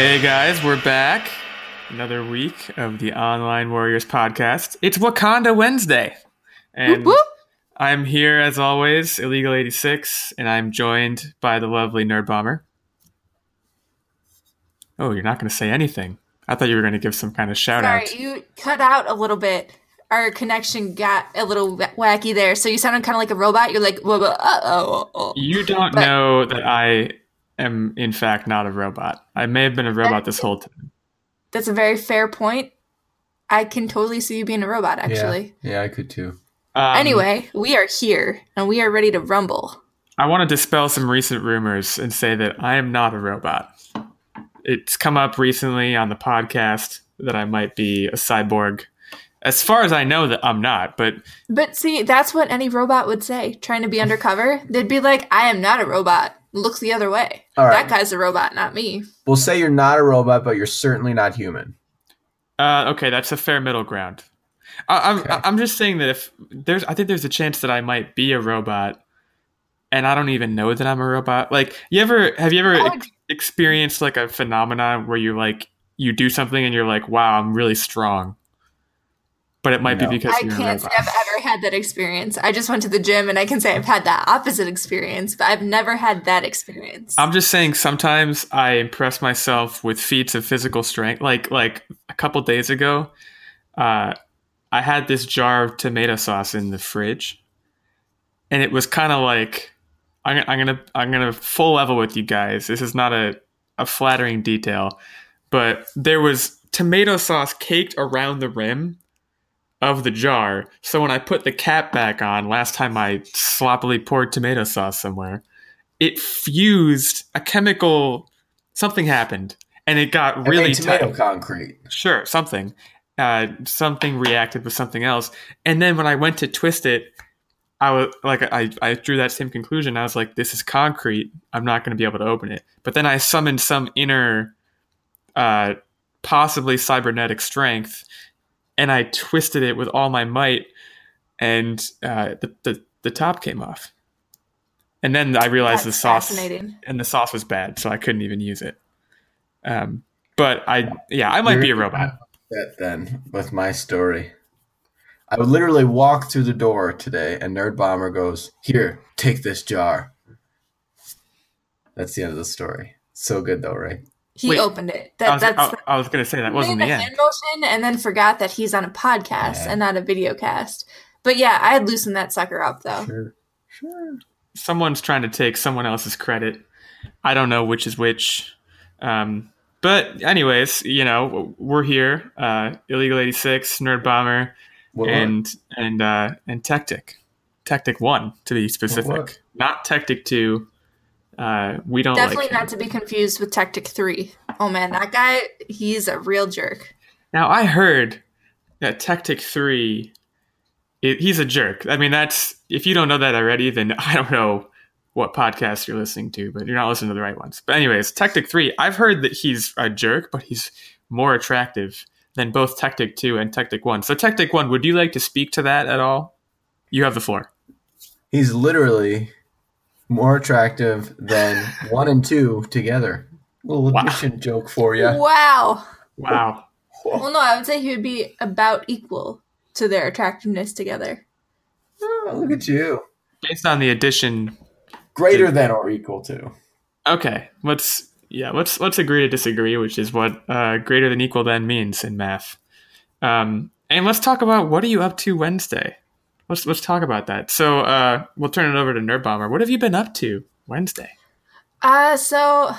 Hey guys, we're back. Another week of the Online Warriors podcast. It's Wakanda Wednesday. And. I'm here as always, Illegal 86, and I'm joined by the lovely Nerd Bomber. Oh, you're not going to say anything. I thought you were going to give some kind of shout Sorry, out. you cut out a little bit. Our connection got a little wacky there, so you sounded kind of like a robot. You're like, uh oh, oh. You don't But- know that I am, in fact, not a robot. I may have been a robot this whole time. That's a very fair point. I can totally see you being a robot, actually. Yeah, yeah, I could too. Um, Anyway, we are here and we are ready to rumble. I want to dispel some recent rumors and say that I am not a robot. It's come up recently on the podcast that I might be a cyborg. As far as I know, that I'm not, but But see, that's what any robot would say, trying to be undercover. They'd be like, I am not a robot. Looks the other way. All right. That guy's a robot, not me. We'll say you're not a robot, but you're certainly not human. uh, okay, that's a fair middle ground. I, I'm Okay. I'm just saying that if there's, I think there's a chance that I might be a robot, and I don't even know that I'm a robot. Like, you ever have you ever would- ex- experienced like a phenomenon where you like you do something and you're like, wow, I'm really strong, but it might No. be because I you're can't say. I've ever had that experience. I just went to the gym and I can say I've had that opposite experience, but I've never had that experience. I'm just saying sometimes I impress myself with feats of physical strength. Like like a couple days ago, uh, I had this jar of tomato sauce in the fridge, and it was kind of like I'm, gonna- I'm gonna I'm gonna full level with you guys. This is not a a flattering detail, but there was tomato sauce caked around the rim of the jar. So when I put the cap back on, last time I sloppily poured tomato sauce somewhere, it fused a chemical something happened and it got really tomato tight. concrete. sure something. Uh, something reacted with something else. And then when i went to twist it i was like i, I drew that same conclusion. I was like this is concrete. I'm not going to be able to open it. But then i summoned some inner uh, possibly cybernetic strength and i twisted it with all my might and uh, the, the, the top came off and then i realized That's the sauce and the sauce was bad, so I couldn't even use it. Um, but I, yeah, I might be a robot. That then with my story. I would literally walk through the door today, and Nerd Bomber goes, "Here, take this jar." That's the end of the story. So good though, right? He Wait, opened it. I was, that's I, I was gonna say that wasn't the a end. hand motion and then forgot that he's on a podcast Yeah. and not a video cast. But yeah, I had loosened that sucker up though. Sure, sure. Someone's trying to take someone else's credit. I don't know which is which. Um, but anyways, you know, we're here. Uh, Illegal eighty six, Nerd Bomber, What, what? and and uh, and Tactic, Tactic One to be specific, what? not Tactic Two. Uh, we don't Definitely like not to be confused with Tactic 3. Oh man, that guy, he's a real jerk. Now I heard that Tactic Three, it, he's a jerk. I mean, that's if you don't know that already, then I don't know what podcast you're listening to, but you're not listening to the right ones. But anyways, Tactic Three, I've heard that he's a jerk, but he's more attractive than both Tactic Two and Tactic One. So Tactic One, would you like to speak to that at all? You have the floor. He's literally more attractive than one and two together. Little Wow. addition joke for you. Wow. Wow. Well, no, I would say he would be about equal to their attractiveness together. Oh, look at you. Based on the addition, Greater than or equal to. okay. Let's yeah. Let's let's agree to disagree, which is what uh, greater than equal than means in math. Um, and let's talk about what are you up to Wednesday. Let's let's talk about that. So uh, we'll turn it over to Nerd Bomber. What have you been up to Wednesday? Uh, so,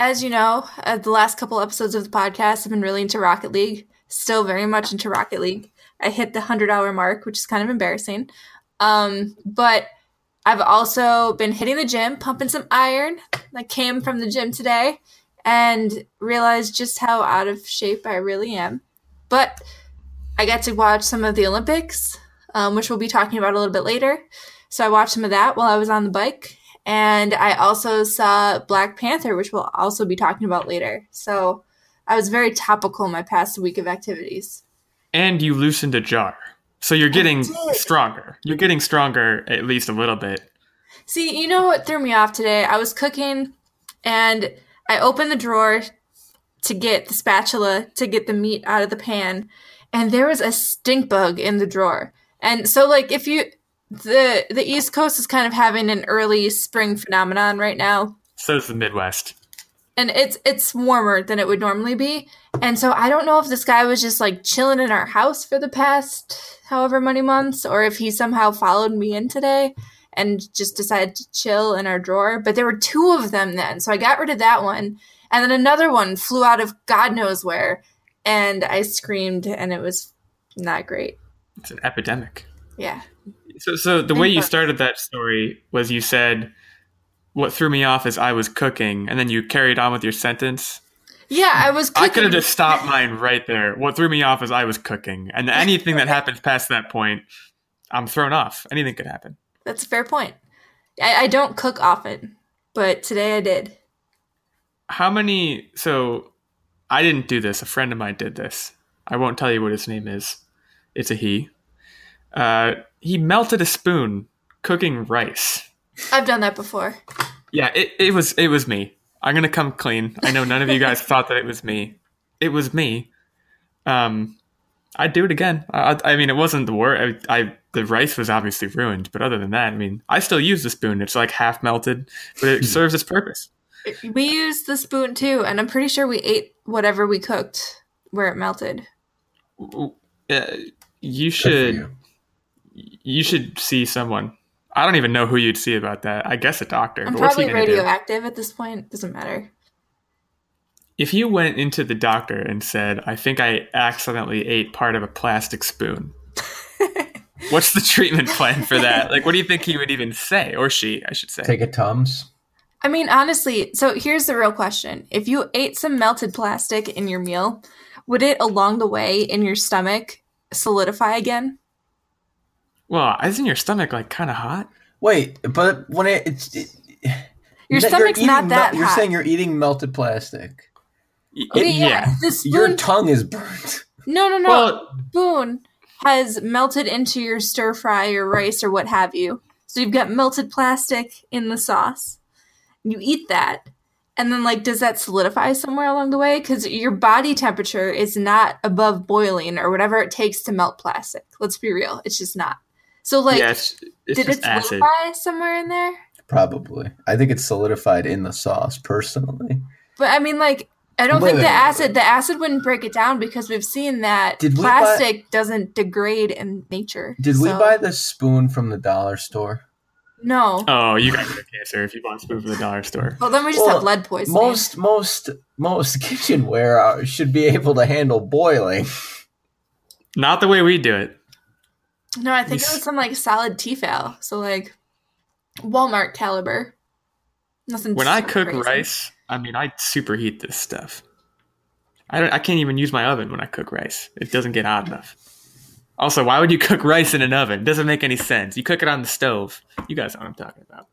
as you know, uh, the last couple episodes of the podcast I've been really into Rocket League. Still very much into Rocket League. I hit the 100 hour mark, which is kind of embarrassing. Um, but I've also been hitting the gym, pumping some iron. I came from the gym today and realized just how out of shape I really am. But I got to watch some of the Olympics, um, which we'll be talking about a little bit later. So I watched some of that while I was on the bike. And I also saw Black Panther, which we'll also be talking about later. So I was very topical in my past week of activities. And you loosened a jar, so you're getting stronger. You're getting stronger at least a little bit. See, you know what threw me off today? I was cooking and I opened the drawer to get the spatula to get the meat out of the pan, and there was a stink bug in the drawer. And so, like, if you the the East Coast is kind of having an early spring phenomenon right now, So is the Midwest. and it's it's warmer than it would normally be. And so I don't know if this guy was just like chilling in our house for the past however many months, or if he somehow followed me in today and just decided to chill in our drawer. But there were two of them then, so I got rid of that one, and then another one flew out of God knows where, and I screamed, and it was not great. It's an epidemic. Yeah, So, so the way you started that story was you said, "What threw me off is I was cooking," and then you carried on with your sentence. yeah, I was. I could have just stopped mine right there. What threw me off is I was cooking, and anything that happens past that point, I'm thrown off. Anything could happen. That's a fair point. I, I don't cook often, but today I did. How many? So, I didn't do this. A friend of mine did this. I won't tell you what his name is. It's a he. Uh, he melted a spoon cooking rice. I've done that before. Yeah, it, it was it was me. I'm gonna come clean. I know none of you guys thought that it was me. It was me. Um, I'd do it again. I, I mean, it wasn't the worst. I, I the rice was obviously ruined, but other than that, I mean, I still use the spoon. It's like half melted, but it serves its purpose. We used the spoon too, and I'm pretty sure we ate whatever we cooked where it melted. Uh, you should you. you should see someone. I don't even know who you'd see about that. I guess a doctor. I'm but probably gonna do? radioactive at this point. Doesn't matter. If you went into the doctor and said, "I think I accidentally ate part of a plastic spoon," what's the treatment plan for that? Like, what do you think he would even say, or she, I should say? Take a Tums. I mean, honestly, so here's the real question. If you ate some melted plastic in your meal, would it along the way in your stomach solidify again? Well, isn't your stomach like kind of hot? Wait, but when it, it's it, Your you're stomach's eating not mel- that You're hot. saying you're eating melted plastic. Y- Okay, yeah. yeah. The spoon, Your tongue is burnt. no, no, no. Well, spoon has melted into your stir fry or rice or what have you. So you've got melted plastic in the sauce. You eat that. And then, like, does that solidify somewhere along the way? Because your body temperature is not above boiling or whatever it takes to melt plastic. Let's be real. It's just not. So, like, yeah, it's, it's did just it acid. solidify somewhere in there? Probably. I think it's solidified in the sauce, personally. But I mean, like, I don't Wait, think wait, the wait, acid wait. the acid wouldn't break it down because we've seen that Did we buy- plastic doesn't degrade in nature. Did we buy the spoon from the dollar store? No. Oh, you guys get cancer if you want a spoon from the dollar store. Well, then we just Well, have lead poisoning. Most most most kitchenware uh, should be able to handle boiling. Not the way we do it. No, I think it was some like solid Tefal, so like Walmart caliber. Nothing. When I cook crazy. rice, I mean, I superheat this stuff. I don't. I can't even use my oven when I cook rice. It doesn't get hot enough. Also, why would you cook rice in an oven? It doesn't make any sense. You cook it on the stove. You guys know what I'm talking about.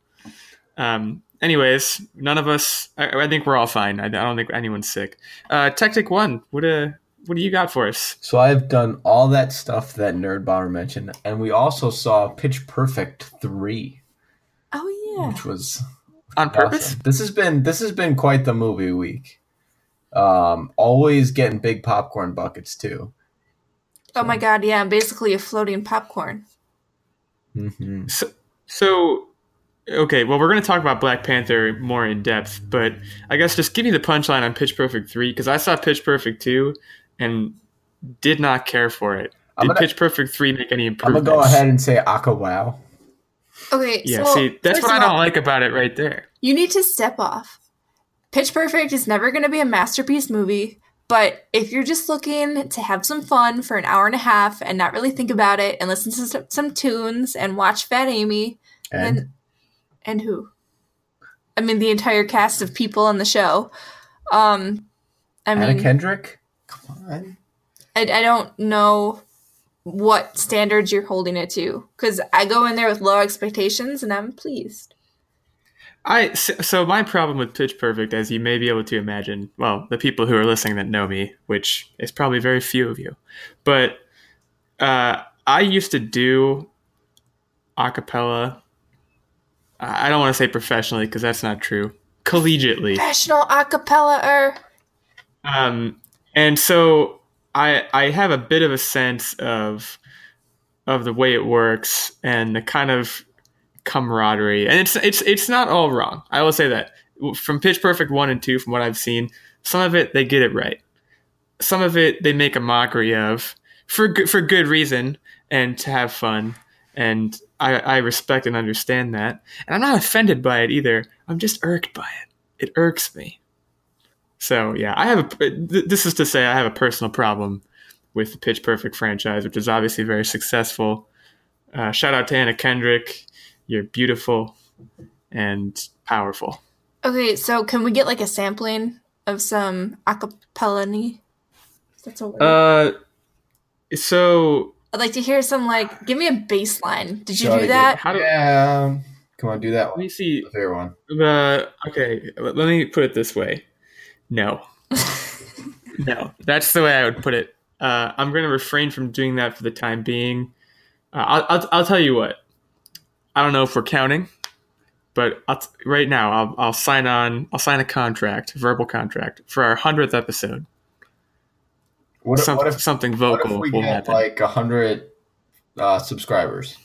Um. Anyways, none of us. I, I think we're all fine. I, I don't think anyone's sick. Uh, Tactic One. What uh, What do you got for us? So I've done all that stuff that Nerd Bomber mentioned, and we also saw Pitch Perfect three, Oh yeah. which was On purpose? awesome. This has been this has been quite the movie week. Um, always getting big popcorn buckets too. Oh my god, yeah, I'm basically a floating popcorn. hmm So, so okay, well, we're going to talk about Black Panther more in depth, but I guess just give me the punchline on Pitch Perfect 3 because I saw Pitch Perfect 2 and did not care for it. I'm Did gonna- Pitch Perfect 3 make any improvements? I'm gonna go ahead and say Aka Wow. Okay, Yeah, so see, that's what I don't like about it right there. You need to step off. Pitch Perfect is never going to be a masterpiece movie, but if you're just looking to have some fun for an hour and a half and not really think about it and listen to some, some tunes and watch Fat Amy And and and who? I mean the entire cast of people on the show. Um I Anna mean Kendrick. Come on. I, I don't know what standards you're holding it to cuz I go in there with low expectations and I'm pleased. I so, my problem with Pitch Perfect, as you may be able to imagine, well, the people who are listening that know me, which is probably very few of you, but uh, I used to do acapella. I I don't want to say professionally because that's not true. Collegiately, Professional acapella er Um, and so I I have a bit of a sense of of the way it works and the kind of camaraderie. And it's it's it's not all wrong. I will say that from Pitch Perfect one and two, from what I've seen, some of it they get it right. Some of it they make a mockery of for good, for good reason and to have fun. And I, I respect and understand that. And I'm not offended by it either. I'm just irked by it. It irks me. So yeah, I have a. This is to say, I have a personal problem with the Pitch Perfect franchise, which is obviously very successful. Uh, shout out to Anna Kendrick. You're beautiful and powerful. Okay, so can we get like a sampling of some acapella? That's a word. Uh, so I'd like to hear some like. Give me a bass line. Did you do that? how do Yeah. Come on, do that let one. me see? The fair one. Uh, okay, let let me put it this way. No, no, that's the way I would put it. Uh, I'm going to refrain from doing that for the time being. Uh, I'll, I'll, I'll tell you what. I don't know if we're counting, but I'll t- right now I'll, I'll sign on. I'll sign a contract, verbal contract, for our hundredth episode. What if, Some- what if, something what vocal if we get like a hundred uh, subscribers?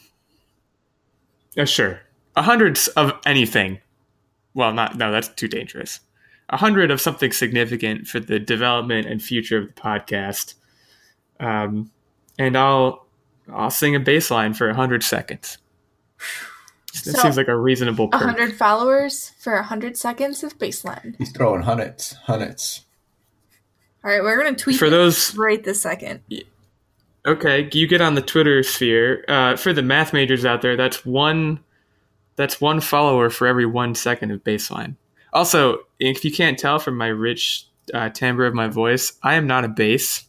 Yeah, sure. A hundred of anything. Well, not no, that's too dangerous. A hundred of something significant for the development and future of the podcast. Um, and I'll I'll sing a bass line for a hundred seconds. That So, seems like a reasonable A hundred followers for a hundred seconds of baseline. He's throwing hundreds, hundreds. All right, we're gonna tweet For those right this second. Okay, you get on the Twitter sphere. Uh, for the math majors out there, that's one. That's one follower for every one second of baseline. Also, if you can't tell from my rich uh, timbre of my voice, I am not a bass,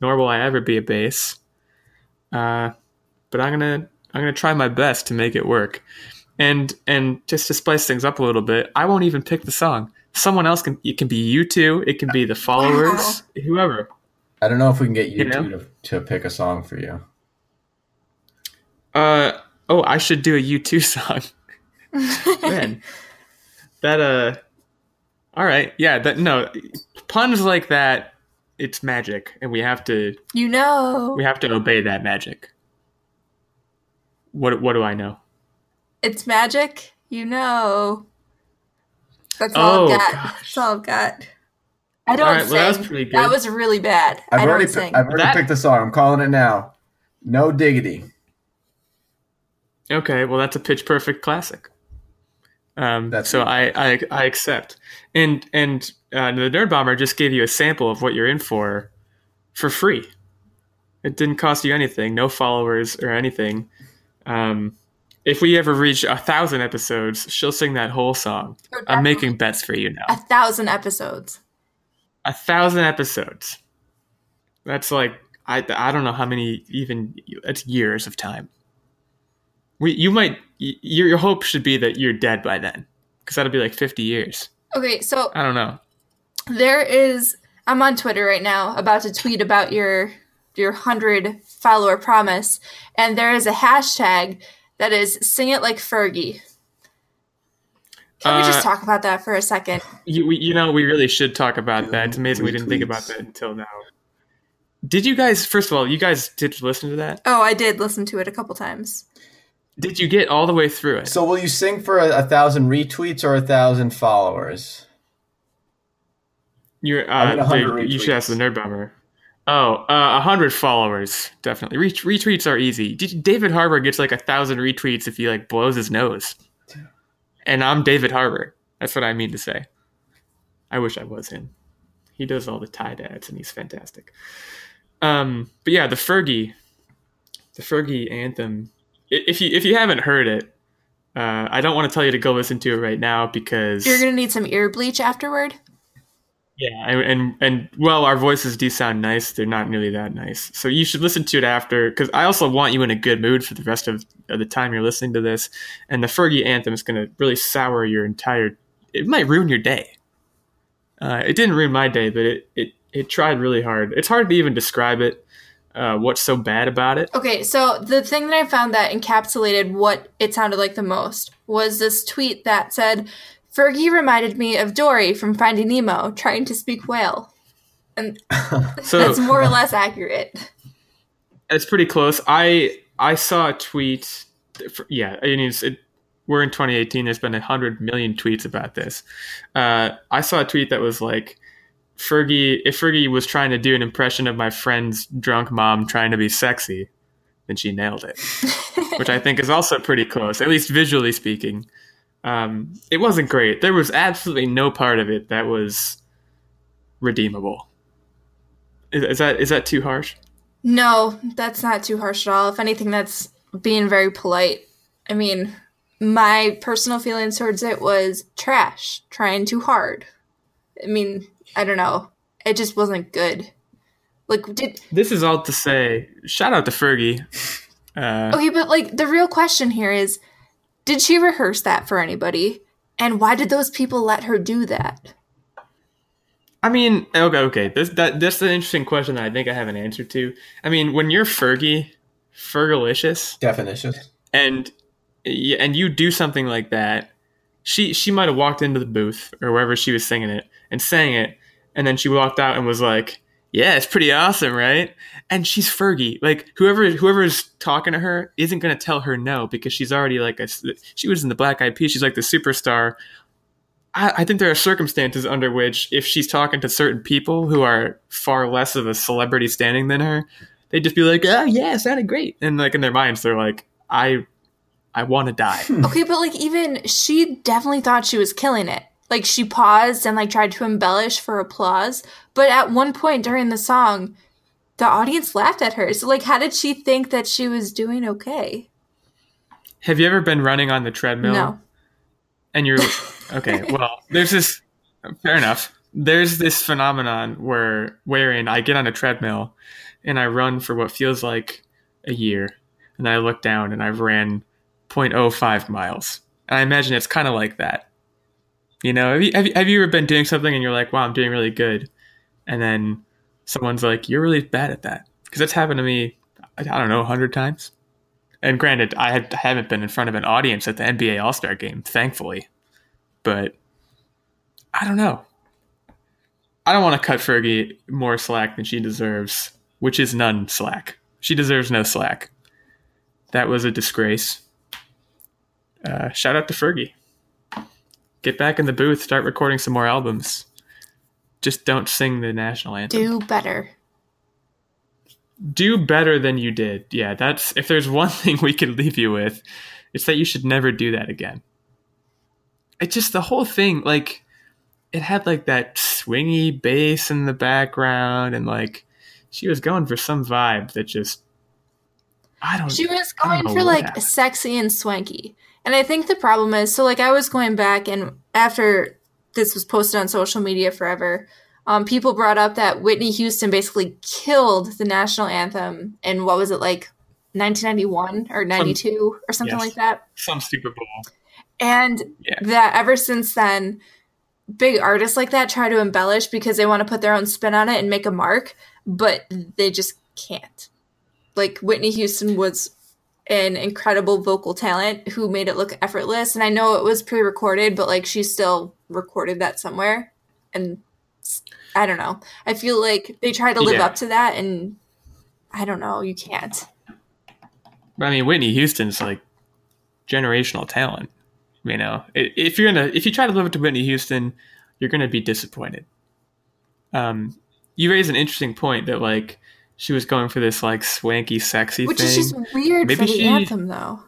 nor will I ever be a bass. Uh, but I'm gonna I'm gonna try my best to make it work. And and just to spice things up a little bit, I won't even pick the song. Someone else can. It can be you two. It can be the followers. Whoever. I don't know if we can get you, You know? two to, to pick a song for you. Uh oh, I should do a U2 song. Man. That uh all right. Yeah, that no puns like that it's magic and we have to You know, we have to obey that magic. What what do I know? it's magic. You know. That's all Oh, I've got. gosh. That's all I've got. I don't All right, sing. well, that was pretty good. That was really bad. I've I don't already, sing. I've already That- picked the song. I'm calling it now. No diggity. Okay, well that's a pitch perfect classic. Um, That's so. I, I I accept. And and uh, the Nerd Bomber just gave you a sample of what you're in for for free. It didn't cost you anything, no followers or anything. Um, if we ever reach a thousand episodes, she'll sing that whole song. I'm making bets for you now. a thousand episodes. A thousand episodes. That's like I I don't know how many even that's years of time. We you might your your hope should be that you're dead by then because that'll be like 50 years. Okay, so I don't know. there is. I'm on Twitter right now, about to tweet about your your hundred follower promise, and there is a hashtag that is "Sing it like Fergie." Can we just Uh, talk about that for a second? You we, you know we really should talk about that. It's amazing we didn't think about that until now. Did you guys first of all, you guys did listen to that? Oh, I did listen to it a couple times. Did you get all the way through it? So will you sing for a, a thousand retweets or a thousand followers? You're I uh, mean, dude, you should ask the nerd bomber. Oh, uh, a hundred followers definitely. Ret- retweets are easy. D- David Harbour gets like a thousand retweets if he like blows his nose. And I'm David Harbour. That's what I mean to say. I wish I was him. He does all the Tide ads and he's fantastic. Um, but yeah, the Fergie, the Fergie anthem. If you if you haven't heard it, uh, I don't want to tell you to go listen to it right now because You're gonna need some ear bleach afterward. Yeah, and, and and well, our voices do sound nice. They're not nearly that nice. So you should listen to it after, because I also want you in a good mood for the rest of, of the time you're listening to this. And the Fergie anthem is going to really sour your entire. It might ruin your day. Uh, it didn't ruin my day, but it, it it tried really hard. It's hard to even describe it. Uh, what's so bad about it? Okay, so the thing that I found that encapsulated what it sounded like the most was this tweet that said, Fergie reminded me of Dory from Finding Nemo trying to speak whale. And So that's more or less accurate. It's pretty close. I I saw a tweet. Yeah, I mean, it's, it, we're in 2018. There's been a hundred million tweets about this. Uh, I saw a tweet that was like, Fergie. If Fergie was trying to do an impression of my friend's drunk mom trying to be sexy, then she nailed it, which I think is also pretty close, at least visually speaking. Um, it wasn't great. There was absolutely no part of it that was redeemable. Is, is that is that too harsh? No, that's not too harsh at all. If anything, that's being very polite. I mean, my personal feelings towards it was trash, trying too hard. I mean, I don't know. It just wasn't good. Like, did This is all to say, shout out to Fergie. Uh, okay, but like the real question here is, did she rehearse that for anybody? And why did those people let her do that? I mean, okay, okay. This that that's an interesting question that I think I have an answer to. I mean, when you're Fergie, Fergalicious, Definition. and yeah, and you do something like that, she she might have walked into the booth or wherever she was singing it and sang it, and then she walked out and was like, "Yeah, it's pretty awesome, right?" And she's Fergie. Like whoever whoever's talking to her isn't gonna tell her no because she's already like a she was in the Black Eyed Peas. She's like the superstar. I, I think there are circumstances under which if she's talking to certain people who are far less of a celebrity standing than her, they'd just be like, "Oh yeah, it sounded great," and like in their minds they're like, "I." I want to die. Okay, but like even she definitely thought she was killing it. Like she paused and like tried to embellish for applause, but at one point during the song, the audience laughed at her. So like how did she think that she was doing okay? Have you ever been running on the treadmill? No. And you're okay. Well, there's this. Fair enough. There's this phenomenon where wherein I get on a treadmill and I run for what feels like a year, and I look down and I've ran 0.05 miles. And I imagine it's kind of like that. You know, have you, have you have you ever been doing something and you're like, "Wow, I'm doing really good," and then someone's like, "You're really bad at that," because that's happened to me. I don't know, a hundred times. And granted, I had, haven't been in front of an audience at the NBA All Star game, thankfully. But I don't know. I don't want to cut Fergie more slack than she deserves, which is none slack. She deserves no slack. That was a disgrace. Uh, shout out to Fergie. Get back in the booth, start recording some more albums. Just don't sing the national anthem Do better. do better than you did. Yeah, that's if there's one thing we could leave you with, it's that you should never do that again. It just the whole thing, like it had like that swingy bass in the background, and like she was going for some vibe that just I don't. Know. She was going for like happened. sexy and swanky. And I think the problem is so like I was going back and after this was posted on social media forever, um, people brought up that Whitney Houston basically killed the national anthem in what was it like 1991 or 92 or something yes. like that. some Super Bowl. And Yeah. that ever since then, big artists like that try to embellish because they want to put their own spin on it and make a mark, but they just can't. Like Whitney Houston was an incredible vocal talent who made it look effortless. And I know it was pre recorded, but like she still recorded that somewhere. And I don't know. I feel like they try to live Yeah. up to that, and I don't know. You can't. But I mean, Whitney Houston's like generational talent. You know, if you're gonna if you try to live up to Whitney Houston, you're gonna be disappointed. Um, you raise an interesting point that like she was going for this like swanky, sexy Which thing. Which is just weird Maybe for the she- anthem, though.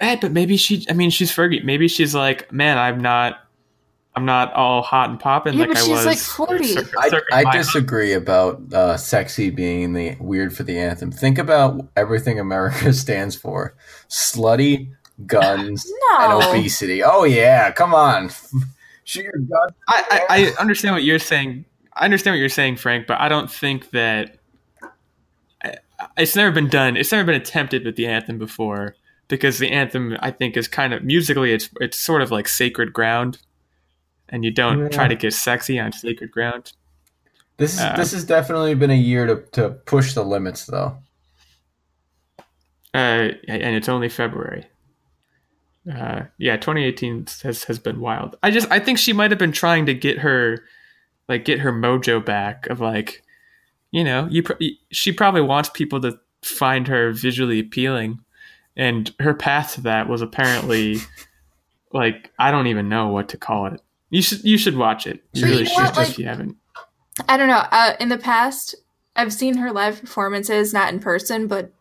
Eh, but maybe she. I mean, she's Fergie. Maybe she's like, man, I'm not. I'm not all hot and popping Yeah, like but I she's, was. like, 40. circa- I, circa I my- disagree about uh, sexy being the weird for the anthem. Think about everything America stands for: slutty, guns, and obesity. Oh yeah, come on, shoot your gun. I, I, I understand what you're saying. I understand what you're saying, Frank, but I don't think that I- it's never been done. It's never been attempted with the anthem before because the anthem, I think, is kind of musically, it's it's sort of like sacred ground, and you don't Yeah. try to get sexy on sacred ground. This is Uh, this has definitely been a year to to push the limits, though. Uh, and it's only February. Uh, yeah, 2018 has has been wild. I just I think she might have been trying to get her like get her mojo back of like, you know, you pr- she probably wants people to find her visually appealing, and her path to that was apparently like I don't even know what to call it. You should you should watch it. You But you really know should what, like- if you haven't. I don't know. Uh, in the past, I've seen her live performances, not in person, but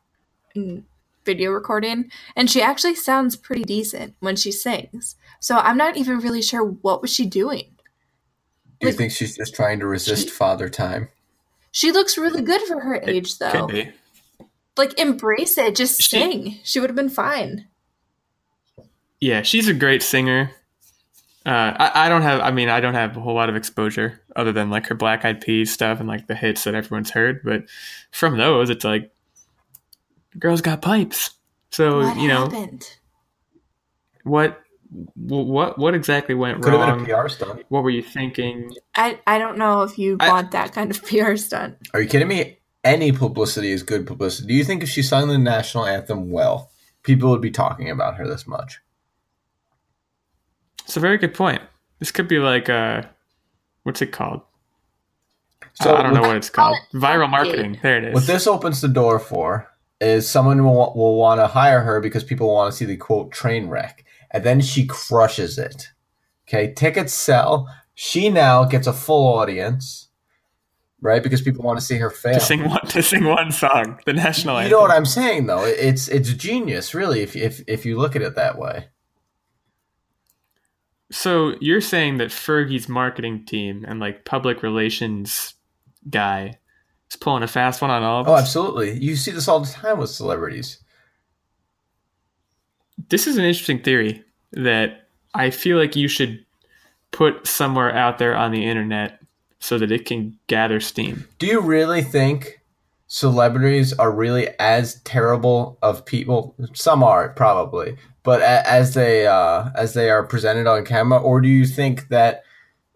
in video recording, and she actually sounds pretty decent when she sings. So I'm not even really sure what was she doing. Do you Like- think she's just trying to resist father time? She looks really good for her age, though. Could be. Like, embrace it. Just She- sing. She would have been fine. Yeah, she's a great singer. Uh, I, I don't have. I mean, I don't have a whole lot of exposure other than like her Black Eyed Peas stuff and like the hits that everyone's heard. But from those, it's like, girls got pipes. So what you know happened? what, what, what exactly went Could have wrong? been a PR stunt. What were you thinking? I, I don't know if you I- want that kind of PR stunt. Are you kidding me? Any publicity is good publicity. Do you think if she sung the national anthem well, people would be talking about her this much? It's a very good point. This could be like uh, what's it called? So I don't know what- what it's called. Viral marketing. There it is. What this opens the door for is someone will, will want to hire her because people want to see the quote train wreck, and then she crushes it. Okay, tickets sell. She now gets a full audience, right? Because people want to see her fail. to sing one to sing one song, the national You know what I'm saying, though. It's it's genius, really, if if if you look at it that way. So you're saying that Fergie's marketing team and like public relations guy is pulling a fast one on all of oh, us? Oh, absolutely. You see this all the time with celebrities. This is an interesting theory that I feel like you should put somewhere out there on the internet so that it can gather steam. Do you really think celebrities are really as terrible of people? Some are probably, but as they uh, as they are presented on camera, or do you think that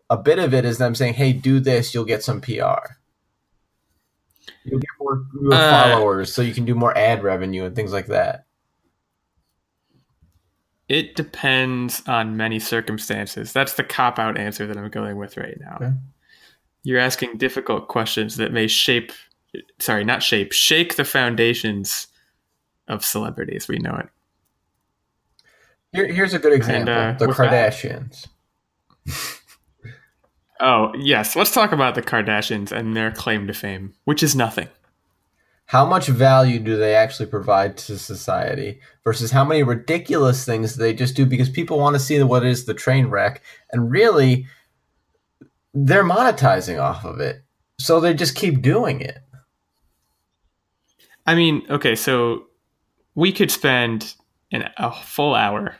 a bit of it is them saying, "Hey, do this, you'll get some PR." You'll get more, more Uh, followers, so you can do more ad revenue and things like that. It depends on many circumstances. That's the cop out answer that I'm going with right now. Okay. You're asking difficult questions that may shape, sorry, not shape, shake the foundations of celebrities. We know it. Here, here's a good example: uh, the that- Kardashians. Oh, yes. Let's talk about the Kardashians and their claim to fame, which is nothing. How much value do they actually provide to society versus how many ridiculous things they just do because people want to see what is the train wreck and really they're monetizing off of it so they just keep doing it I mean, okay, so we could spend an, a full hour,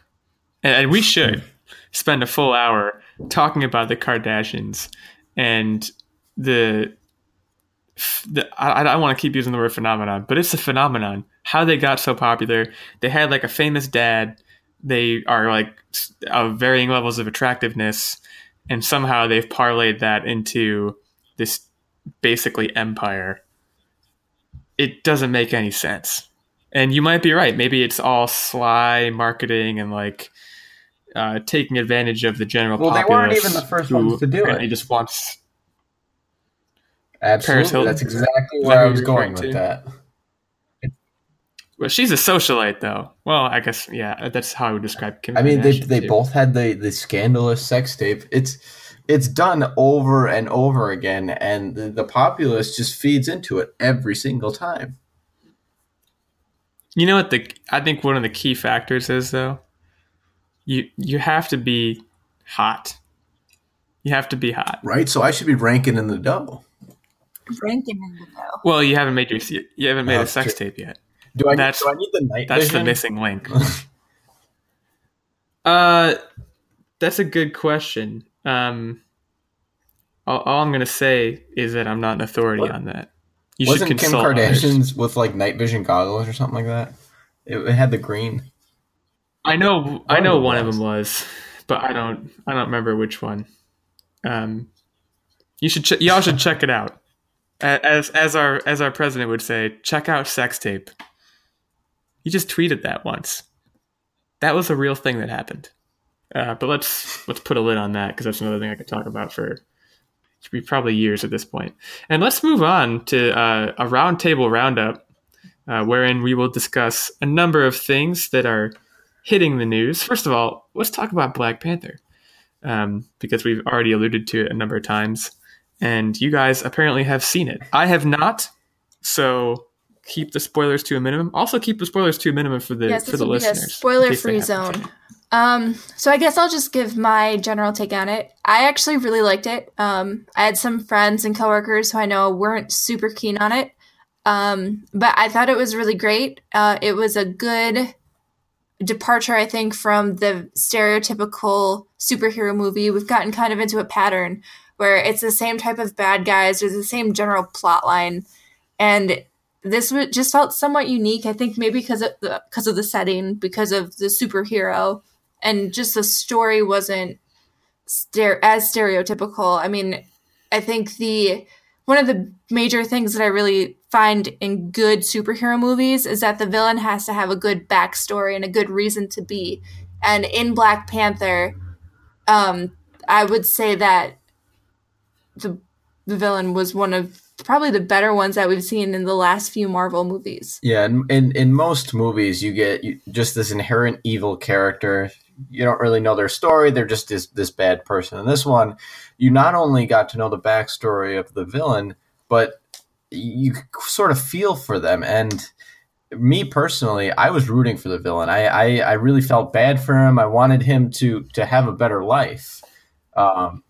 and, we should spend a full hour talking about the Kardashians and the. The I, don't want to keep using the word phenomenon, but it's a phenomenon. How they got so popular. They had like a famous dad. They are like of varying levels of attractiveness, and somehow they've parlayed that into this basically empire it doesn't make any sense. And you might be right. Maybe it's all sly marketing and like uh, taking advantage of the general Well, they weren't even the first ones to do it. apparently Just wants. Absolutely that's exactly where that i was going with to? that Well, she's a socialite, though. Well, I guess yeah, that's how I would describe Kim. i mean they, they too. both had the, the scandalous sex tape it's it's done over and over again and the, the populace just feeds into it every single time You know what the I think one of the key factors is though. You you have to be hot. You have to be hot. right so i should be ranking in the dough Ranking in the dough. Well, you haven't made your you haven't made Oh, a sex true. tape yet. Do I, That's- do I need the night That's vision? the missing link. uh, that's a good question. Um, all, all I'm gonna say is that I'm not an authority What? on that. You Wasn't should Kim consult others. Kardashian's with like night vision goggles or something like that? It, it had the green. I know, I One know of them one of was. them was, but I don't, I don't remember which one. Um, you should, ch- y'all should check it out. As as our as our president would say, check out sex tape. He just tweeted that once. That was a real thing that happened. Uh, but let's let's put a lid on that because that's another thing I could talk about for be probably years at this point. And let's move on to uh, a roundtable roundup, uh, wherein we will discuss a number of things that are hitting the news. First of all, let's talk about Black Panther, um, because we've already alluded to it a number of times, and you guys apparently have seen it. I have not, so keep the spoilers to a minimum. Also, keep the spoilers to a minimum for the Yes, for the will be a listeners. Spoiler free zone. Um, so I guess I'll just give my general take on it. I actually really liked it. Um, I had some friends and coworkers who I know weren't super keen on it. Um, but I thought it was really great. Uh, it was a good departure, I think, from the stereotypical superhero movie. We've gotten kind of into a pattern where it's the same type of bad guys, there's the same general plot line, and this just felt somewhat unique. I think maybe because of the because of the setting, because of the superhero, and just the story wasn't as stereotypical. I mean, I think the one of the major things that I really find in good superhero movies is that the villain has to have a good backstory and a good reason to be. And in Black Panther, um, I would say that the the villain was one of probably the better ones that we've seen in the last few Marvel movies. Yeah, in, in in most movies, you get just this inherent evil character. You don't really know their story; they're just this this bad person. In this one, you not only got to know the backstory of the villain, but you sort of feel for them. And me personally, I was rooting for the villain. I I, I really felt bad for him. I wanted him to to have a better life. Um,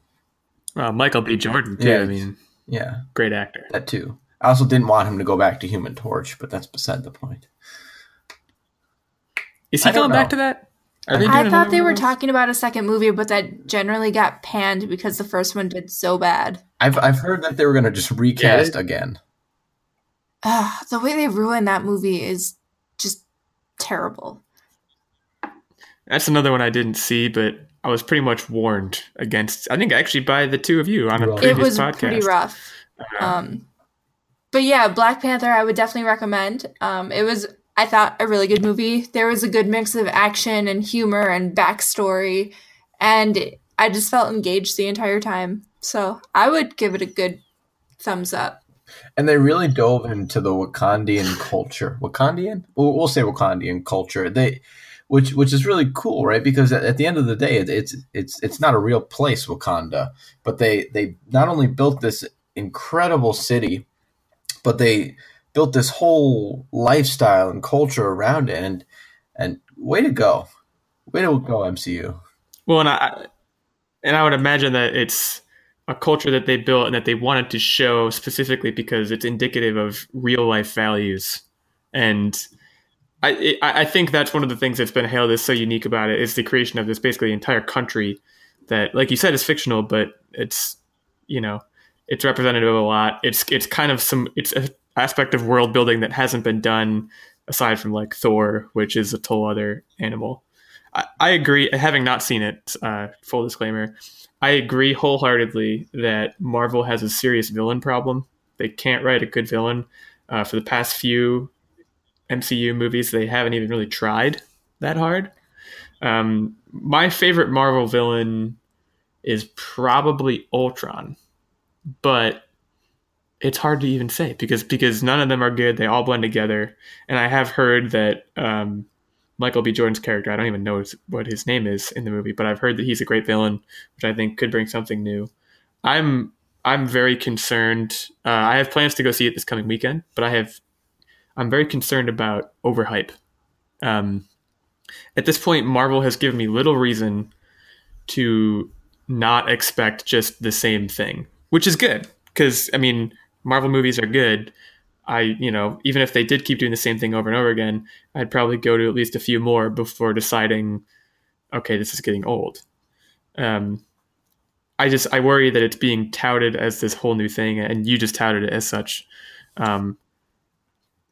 Well, Michael B. Jordan too. Yeah. I mean, yeah, great actor. that too. I also didn't want him to go back to Human Torch, but that's beside the point. Is he I don't going back to that? Are they I thought they one were talking about a second movie, but that generally got panned because the first one did so bad. I've I've heard that they were going to just recast Yeah. again. Ugh, the way they ruined that movie is just terrible. That's another one I didn't see, but I was pretty much warned against. I think actually by the two of you on a Really? previous it was podcast. pretty rough. Um, but yeah, Black Panther, I would definitely recommend. Um, it was, I thought, a really good movie. There was a good mix of action and humor and backstory, and I just felt engaged the entire time. So I would give it a good thumbs up. And they really dove into the Wakandian culture. Wakandian? We'll, we'll say Wakandian culture. They, which which is really cool, right? Because at, at the end of the day, it, it's it's it's not a real place, Wakanda, but they they not only built this incredible city, but they built this whole lifestyle and culture around it. And and way to go, way to go, MCU. Well, and I and I would imagine that it's a culture that they built and that they wanted to show specifically because it's indicative of real life values. And I I think that's one of the things that's been hailed as so unique about it is the creation of this basically entire country that, like you said, is fictional, but it's you know it's representative of a lot. It's it's kind of some it's an aspect of world building that hasn't been done aside from like Thor, which is a total other animal. I, I agree. Having not seen it, uh, full disclaimer, I agree wholeheartedly that Marvel has a serious villain problem. They can't write a good villain. Uh, for the past few MCU movies, they haven't even really tried that hard. Um, my favorite Marvel villain is probably Ultron, but it's hard to even say because because none of them are good. They all blend together, and I have heard that um, Michael B. Jordan's character. I don't even know what his name is in the movie, but I've heard that he's a great villain, which I think could bring something new. I'm I'm very concerned. Uh, I have plans to go see it this coming weekend, but I have I'm very concerned about overhype. Um, at this point, Marvel has given me little reason to not expect just the same thing, which is good because I mean Marvel movies are good. I, you know, even if they did keep doing the same thing over and over again, I'd probably go to at least a few more before deciding, okay, this is getting old. Um, I just I worry that it's being touted as this whole new thing, and you just touted it as such. Um,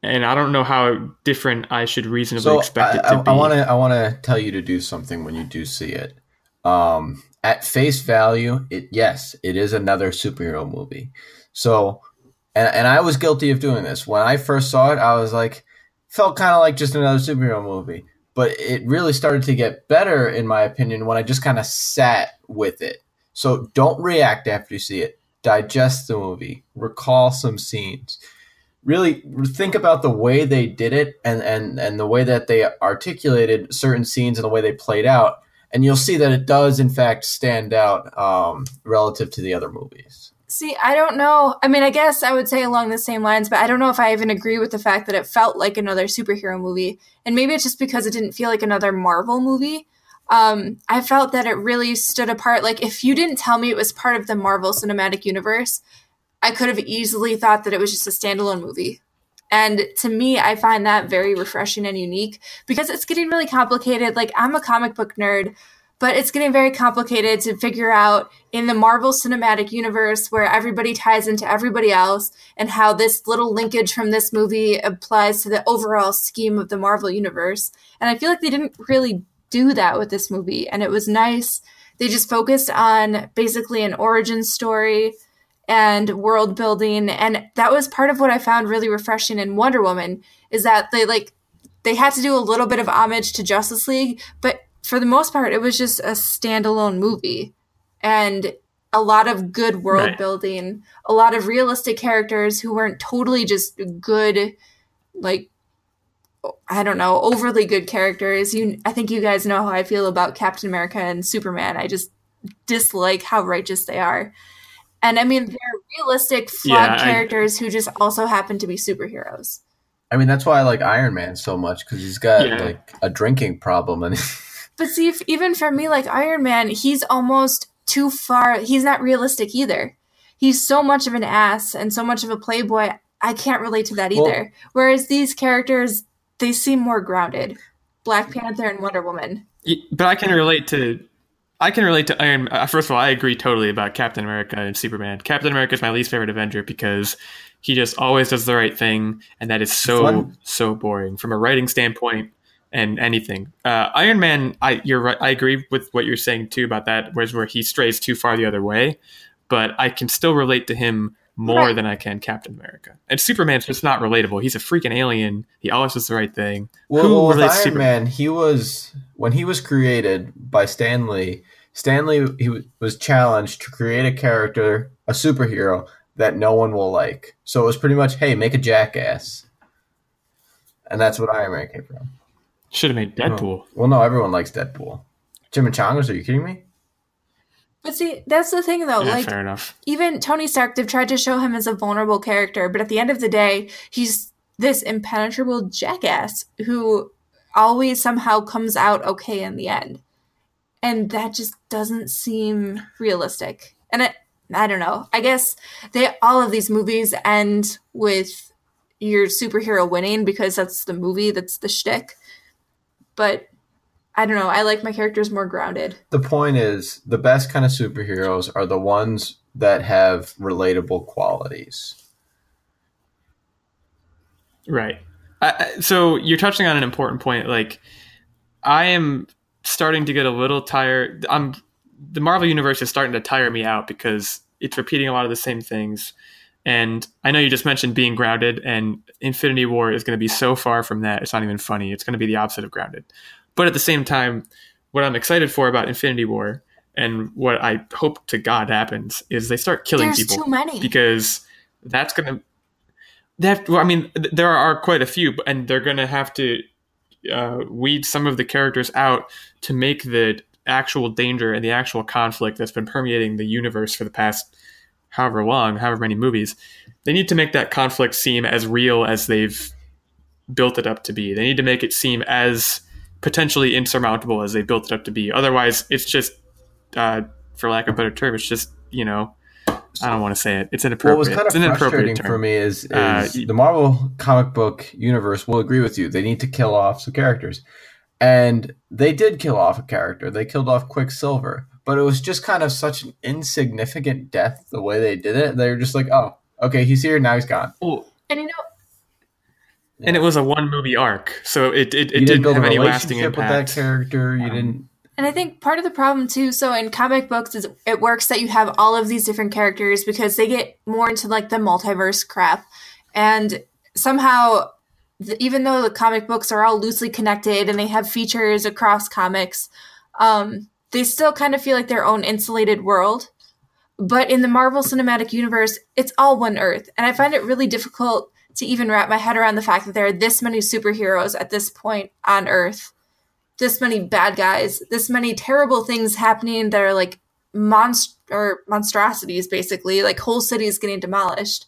and I don't know how different I should reasonably So expect I, it to I, be. I want to I want to tell you to do something when you do see it. Um, at face value, it yes, it is another superhero movie. So, and and I was guilty of doing this when I first saw it. I was like, felt kind of like just another superhero movie. But it really started to get better, in my opinion, when I just kind of sat with it. So don't react after you see it. digest the movie, recall some scenes, really think about the way they did it and and and the way that they articulated certain scenes and the way they played out, and you'll see that it does in fact stand out um, relative to the other movies. See, I don't know. I mean, I guess I would say along the same lines, but I don't know if I even agree with the fact that it felt like another superhero movie. And maybe it's just because it didn't feel like another Marvel movie. Um, I felt that it really stood apart. Like, if you didn't tell me it was part of the Marvel Cinematic Universe, I could have easily thought that it was just a standalone movie. And to me, I find that very refreshing and unique because it's getting really complicated. Like, I'm a comic book nerd but it's getting very complicated to figure out in the Marvel Cinematic Universe where everybody ties into everybody else and how this little linkage from this movie applies to the overall scheme of the Marvel Universe. And I feel like they didn't really do that with this movie. And it was nice. They just focused on basically an origin story and world building. And that was part of what I found really refreshing in Wonder Woman is that they like they had to do a little bit of homage to Justice League, but for the most part, it was just a standalone movie and a lot of good world right. building, a lot of realistic characters who weren't totally just good, like, I don't know, overly good characters. You, I think you guys know how I feel about Captain America and Superman. I just dislike how righteous they are. And I mean, they're realistic, flawed yeah, characters I, who just also happen to be superheroes. I mean, that's why I like Iron Man so much because he's got yeah. like a drinking problem and But see, if, even for me, like Iron Man, he's almost too far. He's not realistic either. He's so much of an ass and so much of a playboy. I can't relate to that either. Well, Whereas these characters, they seem more grounded. Black Panther and Wonder Woman. But I can relate to I can relate to Iron. Uh, first of all, I agree totally about Captain America and Superman. Captain America is my least favorite Avenger because he just always does the right thing, and that is so Fun. so boring from a writing standpoint and anything. Uh, Iron Man, I you're right. I agree with what you're saying too about that, whereas where he strays too far the other way. But I can still relate to him more right. than I can Captain America. And Superman's just not relatable. He's a freaking alien. He always does the right thing. Well, Who well with Iron Superman? Man, he was when he was created by Stan Lee. Stan Lee he was challenged to create a character, a superhero that no one will like. So it was pretty much, hey, make a jackass, and that's what Iron Man came from. Should have made Deadpool. No. Well, no, everyone likes Deadpool. Jim and Chimichangas? Are you kidding me? But see, that's the thing though. Yeah, like, fair enough. Even Tony Stark, they've tried to show him as a vulnerable character, but at the end of the day, he's this impenetrable jackass who always somehow comes out okay in the end. And that just doesn't seem realistic. And it, I don't know. I guess they all of these movies end with your superhero winning because that's the movie, that's the shtick but I don't know. I like my characters more grounded. The point is, the best kind of superheroes are the ones that have relatable qualities. Right. so you're touching on an important point. Like, I am starting to get a little tired. I'm the Marvel universe is starting to tire me out because it's repeating a lot of the same things. And I know you just mentioned being grounded, and Infinity War is going to be so far from that. It's not even funny. It's going to be the opposite of grounded. But at the same time, what I'm excited for about Infinity War and what I hope to God happens is they start killing There's people. Too many. Because that's going to. Have, well, I mean, there are quite a few, and they're going to have to uh, weed some of the characters out to make the actual danger and the actual conflict that's been permeating the universe for the past however long, however many movies, they need to make that conflict seem as real as they've built it up to be. They need to make it seem as potentially insurmountable as they built it up to be. Otherwise, it's just, uh, for lack of a better term, it's just you know, I don't want to say it. It's inappropriate. What was kind of frustrating for me is, uh, is uh, the Marvel comic book universe will agree with you. They need to kill off some characters, and they did kill off a character. They killed off Quicksilver but it was just kind of such an insignificant death the way they did it. They were just like, oh, okay, he's here, now he's gone. Ooh. And you know, and it was a one movie arc, so it it, it didn't, didn't have any lasting impact with that character. You um, didn't. And I think part of the problem too, so in comic books, is it works that you have all of these different characters because they get more into like the multiverse crap, and somehow, even though the comic books are all loosely connected and they have features across comics, um, they still kind of feel like their own insulated world. but in the Marvel Cinematic Universe, it's all one Earth. And I find it really difficult to even wrap my head around the fact that there are this many superheroes at this point on Earth, this many bad guys, this many terrible things happening that are like monst or monstrosities, basically, like whole cities getting demolished.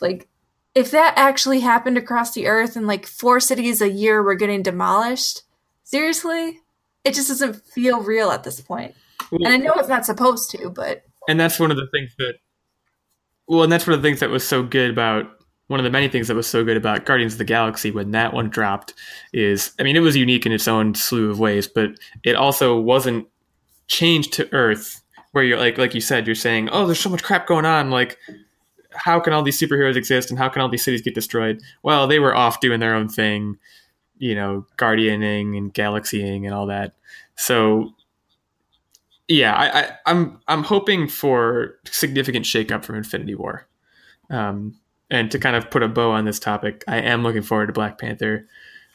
Like, if that actually happened across the Earth and like four cities a year were getting demolished, seriously, it just doesn't feel real at this point. And I know it's not supposed to, but and that's one of the things that well and that's one of the things that was so good about one of the many things that was so good about guardians of the galaxy when that one dropped is i mean it was unique in its own slew of ways but it also wasn't changed to earth where you're like like you said you're saying oh there's so much crap going on like how can all these superheroes exist and how can all these cities get destroyed? Well they were off doing their own thing you know guardianing and galaxying and all that. So yeah, I, I, I'm I'm hoping for significant shakeup from Infinity War, um, and to kind of put a bow on this topic, I am looking forward to Black Panther.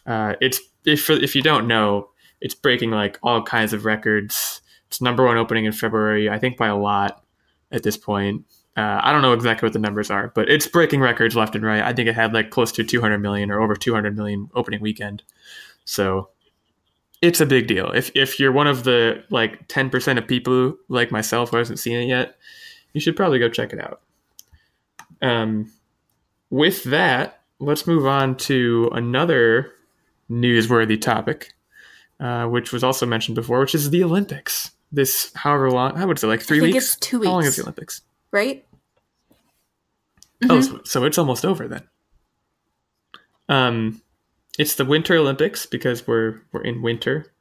Uh, it's if if you don't know, it's breaking like all kinds of records. It's number one opening in February, I think by a lot at this point. Uh, I don't know exactly what the numbers are, but it's breaking records left and right. I think it had like close to 200 million or over 200 million opening weekend. So it's a big deal. If if you're one of the like 10% of people like myself who hasn't seen it yet, you should probably go check it out. Um, with that, let's move on to another newsworthy topic, uh, which was also mentioned before, which is the Olympics. This, however long, how would it say, like three I think weeks? it's two How long weeks. is the Olympics? right? Oh, so, so it's almost over then. Um, it's the Winter Olympics because we're we're in winter.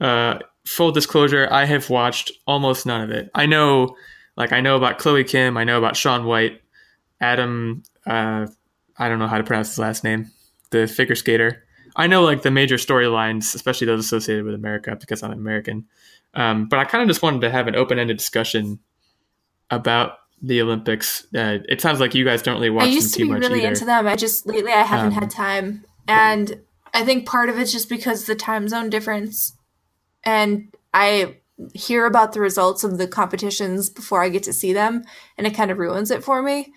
Uh, full disclosure, I have watched almost none of it. I know, like I know about Chloe Kim, I know about Shaun White, Adam. Uh, I don't know how to pronounce his last name. The figure skater. I know like the major storylines, especially those associated with America, because I'm American. Um, but I kind of just wanted to have an open-ended discussion about the Olympics. Uh, it sounds like you guys don't really watch I used to be really either. into them. I just lately I haven't Um, had time, and I think part of it's just because the time zone difference, and I hear about the results of the competitions before I get to see them, and it kind of ruins it for me.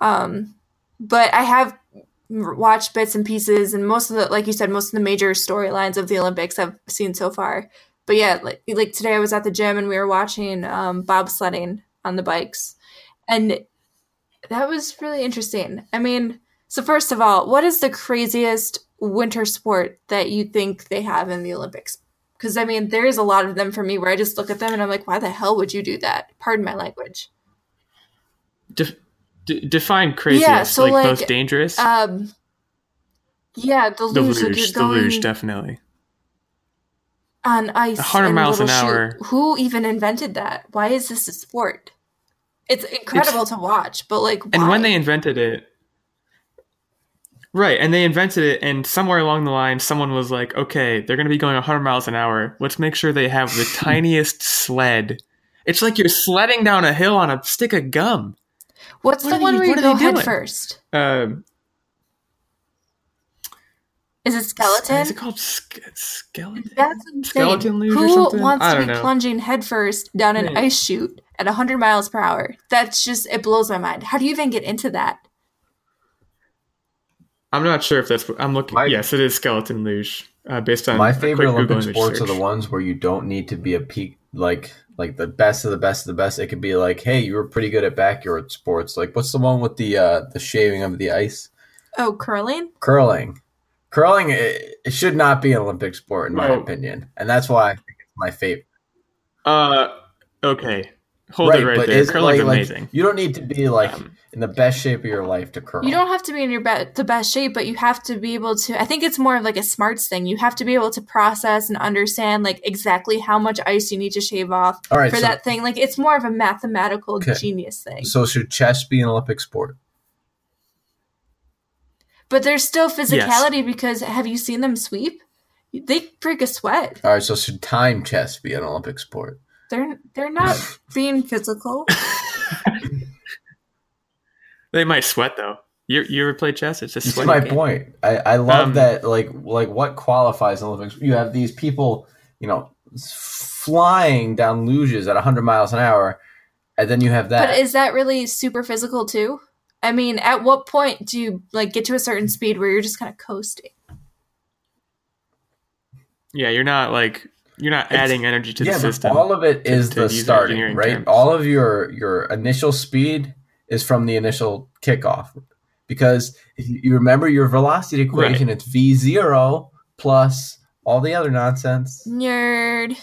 Um, but I have watched bits and pieces, and most of the, like you said, most of the major storylines of the Olympics I've seen so far. But yeah, like, like today I was at the gym and we were watching um, bobsledding on the bikes, and that was really interesting. I mean, so first of all, what is the craziest winter sport that you think they have in the Olympics? Because I mean, there is a lot of them for me where I just look at them and I'm like, why the hell would you do that? Pardon my language. De- define crazy Yeah, so, like, like, most dangerous. Um, yeah, the the luge, like luge, the luge, definitely. on ice, 100 and miles an shoe- hour. Who even invented that? Why is this a sport? It's incredible to watch, but like, And when they invented it, right? And they invented it, and somewhere along the line, someone was like, "Okay, they're going to be going 100 miles an hour. Let's make sure they have the tiniest sled." It's like you're sledding down a hill on a stick of gum. What's what the one they- where you what go head doing? first? Um, Is it skeleton? Is it called ske- skeleton? That's insane. Skeleton luge or Who something? wants I to be don't know. plunging headfirst down an Right. ice chute at 100 miles per hour? That's just, it blows my mind. How do you even get into that? I'm not sure if that's. what I'm looking. My- yes, it is skeleton luge. Uh, based on My favorite Olympic Googling sports are the ones where you don't need to be a peak like like the best of the best of the best. It could be like, hey, you were pretty good at backyard sports. Like what's the one with the uh the shaving of the ice? Oh, curling? Curling. Curling it, it should not be an Olympic sport in my Oh. opinion. And that's why I think it's my favorite. Uh, okay. Hold it right there. it's Curling's like- like, amazing. you don't need to be like Um, in the best shape of your life to curl. You don't have to be in your be- the best shape, but you have to be able to. I think it's more of like a smarts thing. You have to be able to process and understand like exactly how much ice you need to shave off All right, for so, that thing. Like it's more of a mathematical Okay. genius thing. so should chess be an Olympic sport? But there's still physicality because have you seen them sweep? They break a sweat. All right, so should time chess be an Olympic sport? They're they're not being physical. They might sweat though. You you ever play chess? It's a sweat. my game. point. I, I love Um, that. Like like what qualifies an Olympics? You have these people, you know, flying down luges at 100 miles an hour, and then you have that. But is that really super physical too? I mean, at what point do you like get to a certain speed where you're just kind of coasting? Yeah, you're not like you're not It's- adding energy to yeah, the but system. all of it to- is to the starting, engineering right? terms. All of your your initial speed is from the initial kickoff, because if you you remember your velocity equation, it's v zero plus all the other nonsense. Nerd.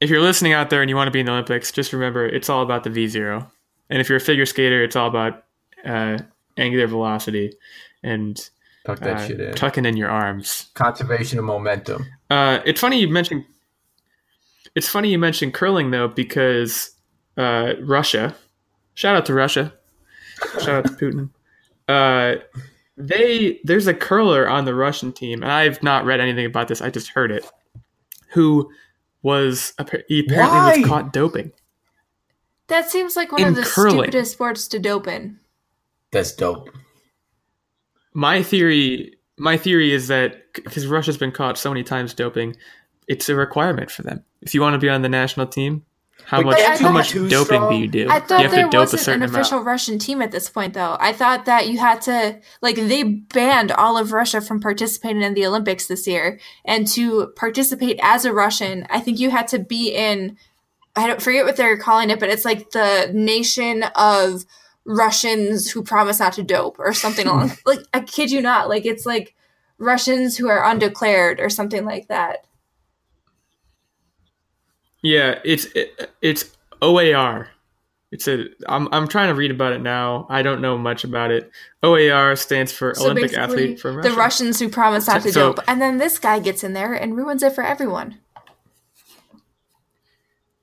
if you're listening out there and you want to be in the Olympics, just remember it's all about the V zero. And if you're a figure skater, it's all about uh, angular velocity and Tuck that uh, shit in. tucking in your arms. Conservation of momentum. Uh, it's funny you mentioned. It's funny you mentioned curling though, because uh, Russia. Shout out to Russia. Shout out to Putin. Uh, they there's a curler on the Russian team, and I've not read anything about this. I just heard it. Who was he apparently Why? was caught doping. That seems like one In of the curling. stupidest sports to dope in. That's dope. My theory, my theory is that because Russia's been caught so many times doping, it's a requirement for them. If you want to be on the national team, how But much can't how be much doping strong? do you do? I you thought have there to dope a wasn't certain an official amount. Russian team at this point, though. I thought that you had to, like, they banned all of Russia from participating in the Olympics this year. And to participate as a Russian, I think you had to be in, I don't forget what they're calling it, but it's like the nation of Russians who promise not to dope or something along. Like, I kid you not. Like, it's like Russians who are undeclared or something like that. Yeah, it's it, it's OAR. It's a. I'm I'm trying to read about it now. I don't know much about it. OAR stands for So Olympic Athlete from Russia. the Russians who promise not to So- dope, and then this guy gets in there and ruins it for everyone.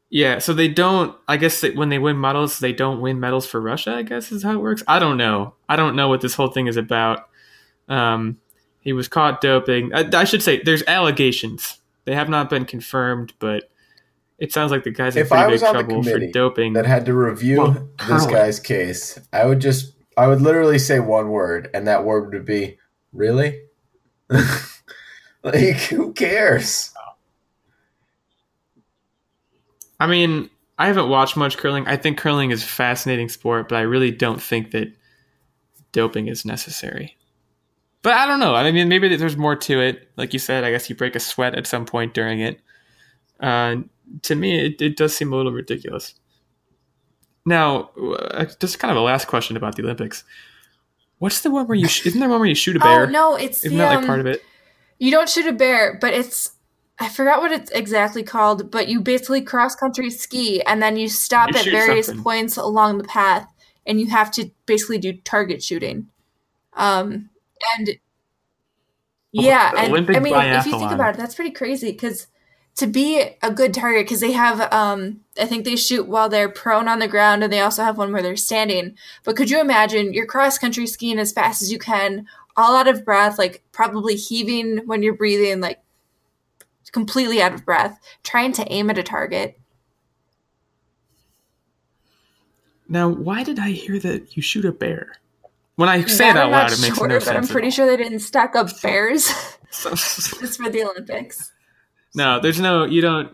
Yeah, so they don't. I guess that when they win medals, they don't win medals for Russia. I guess is how it works. I don't know. I don't know what this whole thing is about. Um, he was caught doping. I, I should say there's allegations. They have not been confirmed, but it sounds like the guy's in If pretty big trouble for doping. That had to review Well, this guy's case. I would just, I would literally say one word, and that word would be, "Really." like, who cares? I mean, I haven't watched much curling. I think curling is a fascinating sport, but I really don't think that doping is necessary. But I don't know. I mean, maybe there's more to it. Like you said, I guess you break a sweat at some point during it. Uh, to me, it, it does seem a little ridiculous. Now, uh, just kind of a last question about the Olympics. What's the one where you sh- isn't there one where you shoot a bear? Oh no, it's Isn't the that like um, part of it? you don't shoot a bear, but it's I forgot what it's exactly called, but you basically cross country ski and then you stop You at various something. points along the path and you have to basically do target shooting. Um and yeah, and I mean if you think about it, that's pretty crazy cuz to be a good target cuz they have um I think they shoot while they're prone on the ground and they also have one where they're standing. But could you imagine you're cross country skiing as fast as you can, all out of breath, like probably heaving when you're breathing, like completely out of breath, trying to aim at a target. Now, why did I hear that you shoot a bear? When I say That it out loud, it makes sure, no sense. I'm pretty sure they didn't stack up bears just for the Olympics. no, there's no. You don't.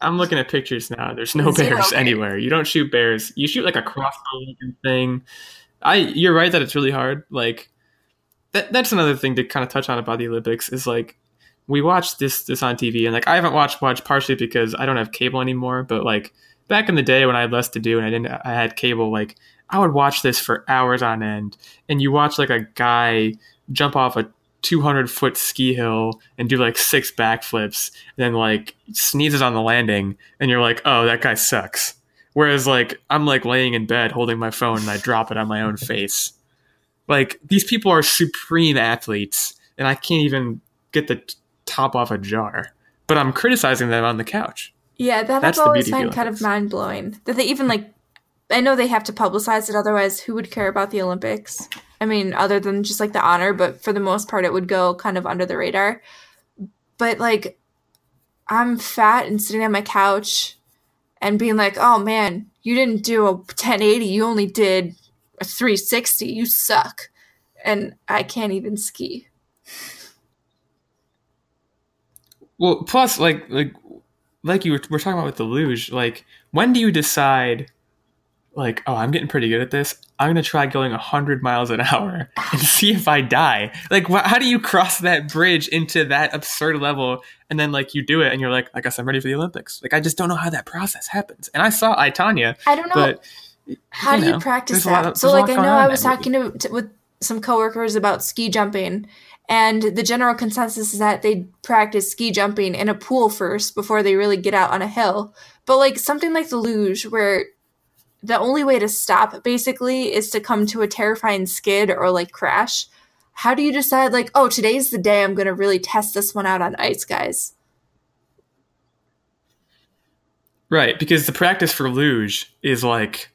I'm looking at pictures now. There's no Zero bears bear. anywhere. You don't shoot bears. You shoot like a crossbow thing. I. You're right that it's really hard. Like that. That's another thing to kind of touch on about the Olympics is like we watch this this on TV and like I haven't watched much partially because I don't have cable anymore. But like back in the day when I had less to do and I didn't I had cable, like I would watch this for hours on end. And you watch like a guy jump off a 200 foot ski hill and do like six backflips, and then like sneezes on the landing, and you're like, oh, that guy sucks. Whereas like I'm like laying in bed holding my phone and I drop it on my own face. Like these people are supreme athletes, and I can't even get the top off a jar. But I'm criticizing them on the couch. Yeah, that That's I've always find kind of mind blowing. That they even like I know they have to publicize it, otherwise who would care about the Olympics? I mean, other than just like the honor, but for the most part it would go kind of under the radar. But like I'm fat and sitting on my couch and being like, oh man, you didn't do a 1080, you only did a 360, you suck. And I can't even ski. Well, plus like like like you were, we're talking about with the luge, like when do you decide, like, oh, I'm getting pretty good at this. I'm gonna try going 100 miles an hour and see if I die. Like, wh- how do you cross that bridge into that absurd level, and then like you do it, and you're like, I guess I'm ready for the Olympics. Like, I just don't know how that process happens. And I saw I Tanya, I don't know. but How do know, you practice there's a lot that? of- so, like, I know I was talking to, to with some coworkers about ski jumping, and the general consensus is that they practice ski jumping in a pool first before they really get out on a hill. But like something like the luge, where the only way to stop basically is to come to a terrifying skid or like crash. How do you decide, like, oh, today's the day I'm going to really test this one out on ice, guys? right because the practice for luge is like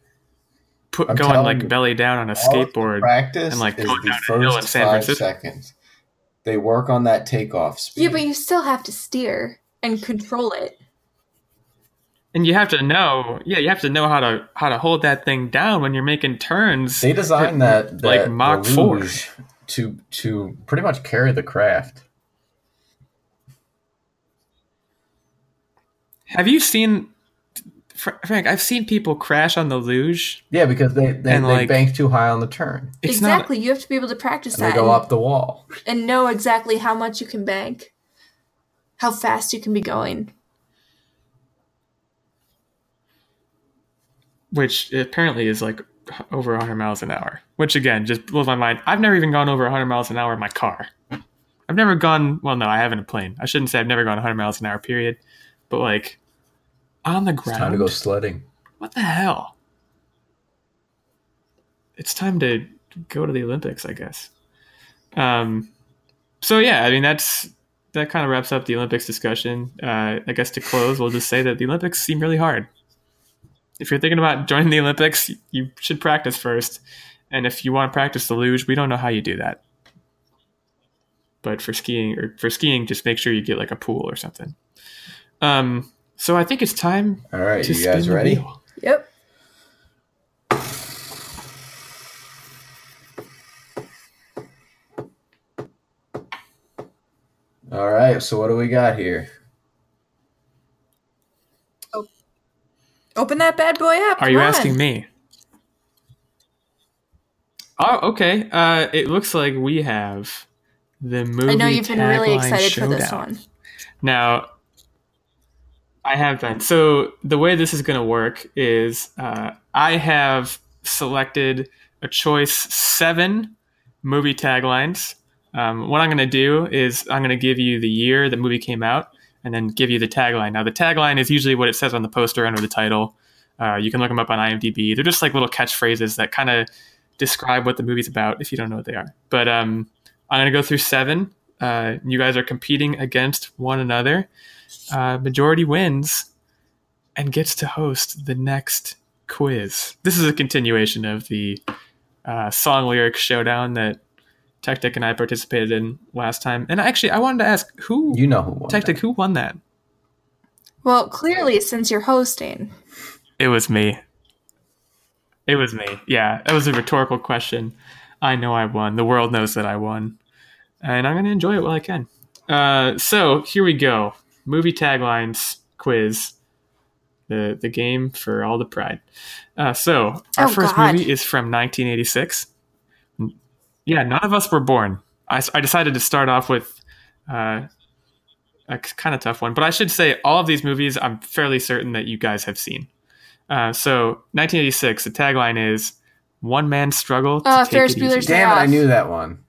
put I'm going like you, belly down on a All skateboard. practice and, like, going down a hill in San Francisco. seconds. They work on that takeoff speed. Yeah, but you still have to steer and control it. and you have to know yeah you have to know how to how to hold that thing down when you're making turns They designed that, that Like Mach the 4. to to pretty much carry the craft. have you seen Fra- frank i've seen people crash on the luge Yeah, because they they, And, they like- bank too high on the turn it's exactly. you have to be able to practice and they that go and, up the wall. and know exactly how much you can bank, how fast you can be going. which apparently is like over 100 miles an hour which again just blows my mind i've never even gone over 100 miles an hour in my car i've never gone well no i haven't a plane i shouldn't say i've never gone 100 miles an hour period but like on the It's ground time to go sledding. what the hell? It's time to go to the olympics i guess. Um so yeah i mean that's that kind of wraps up the olympics discussion. Uh i guess to close we'll just say that the olympics seem really hard. If you're thinking about joining the olympics you should practice first. And if you want to practice the luge we don't know how you do that. But for skiing or for skiing just make sure you get like a pool or something. Um so i think it's time All right, to you guys spin the ready? wheel. Yep. All right, so what do we got here? Oh. Open that bad boy up. Are come you on. asking me? Oh, okay. Uh, it looks like we have the movie. I know you've been really tagline excited for this showdown. one. Now, I have been. So the way this is going to work is uh, I have selected a choice seven movie taglines. Um, what I'm going to do is I'm going to give you the year the movie came out, and then give you the tagline. Now, the tagline is usually what it says on the poster under the title. Uh, you can look them up on IMDb. They're just like little catchphrases that kind of describe what the movie's about if you don't know what they are. But um, I'm going to go through seven. Uh, you guys are competing against one another. Uh, majority wins and gets to host the next quiz. This is a continuation of the uh, song lyric showdown that Tactic and I participated in last time. And actually, I wanted to ask who You know who won. Tactic, that. who won that? Well, clearly, since you're hosting, It was me. It was me. Yeah, that was a rhetorical question. I know I won. The world knows that I won. And I'm going to enjoy it while I can. Uh, so here we go. Movie taglines quiz. The, the game for all the pride. Uh, so our Oh, first God. movie is from 1986. Yeah, none of us were born. I, I decided to start off with uh, a kind of tough one, but I should say all of these movies I'm fairly certain that you guys have seen. Uh, so 1986, the tagline is "One man struggle to Uh, take Ferris it Bueller's easy." Day Damn it! I knew that one.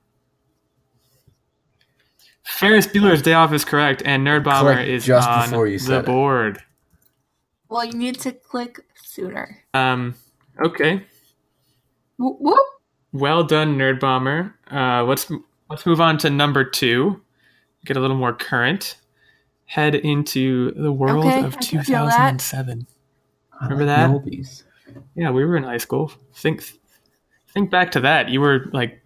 Ferris Bueller's Day Off is correct, and Nerd Bomber Click is just on before you the said it. board. well, you need to click sooner. Um, okay, Whoop, whoop. well done, Nerd Bomber. Uh, let's let's move on to number two. Get a little more current. Head into the world Okay, of I can feel that. 2007. Remember like that? movies. Yeah, we were in high school. Think think back to that. You were like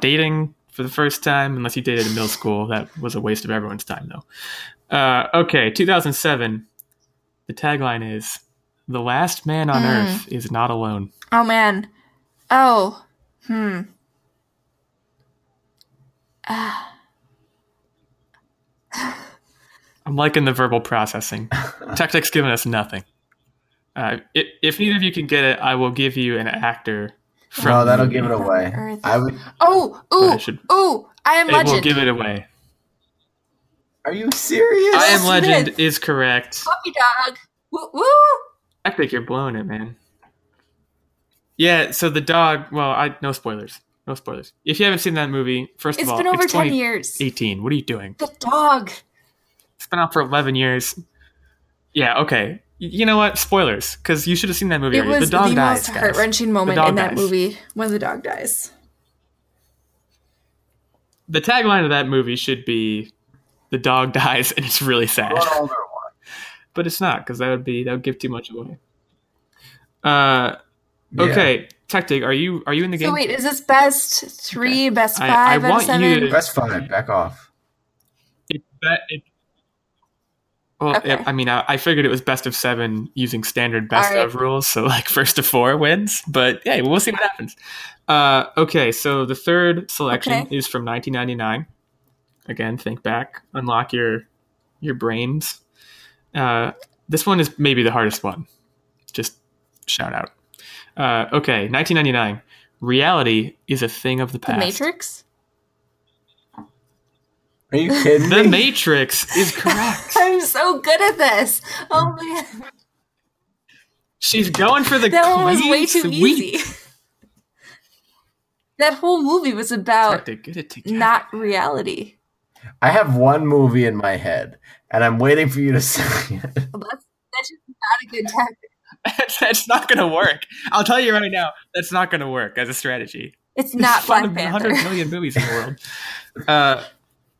dating for the first time, unless you dated in middle school. That was a waste of everyone's time, though. Uh, okay, 2007. The tagline is "The last man on Mm. earth is not alone." Oh man. Oh. Hmm. Ah. I'm liking the verbal processing. Tactic's given us nothing. Uh, i if neither of you can get it, I will give you an actor. From no, that'll give it away. Earth. I would. Oh, I ooh, should- ooh! I am It will give it away. Are you serious? I am Smith. Legend is correct. Puppy dog. Woo woo! I think you're blowing it, man. Yeah, so the dog. Well, I no spoilers. No spoilers. If you haven't seen that movie, first It's of all, it's been over it's ten years. Eighteen. What are you doing? The dog. It's been out for 11 years. Yeah, okay. Y- You know what? Spoilers, because you should have seen that movie. It already. was the dog the dies. most guys. heart wrenching moment dog in that dies. movie when the dog dies. The tagline of that movie should be, "The dog dies and it's really sad," One older one. but it's not because that would be that would give too much away. Uh, Yeah. okay, Tactic, are you are you in the game? So wait, is this best three, best five I out of want you seven? to- Best five. Back off. It, that, it, well, Okay. it- I mean, I, I figured it was best of seven using standard best right. of rules, so like first to four wins. But yeah, we'll see what happens. Uh, okay, so the third selection Okay. is from 1999. Again, think back, unlock your your brains. Uh, this one is maybe the hardest one. Just shout out. Uh, okay, 1999. Reality is a thing of the The past. Matrix. Are you kidding The me? Matrix is correct. I'm so good at this. Oh man, She's going for the that one was way too sweep. easy. that whole movie was about Tactic, get it not reality. I have one movie in my head, and I'm waiting for you to say it. Well, that's that's just not a good tactic. that's not going to work. I'll tell you right now, that's not going to work as a strategy. It's not There's Black Panther. 100 million movies in the world. Uh,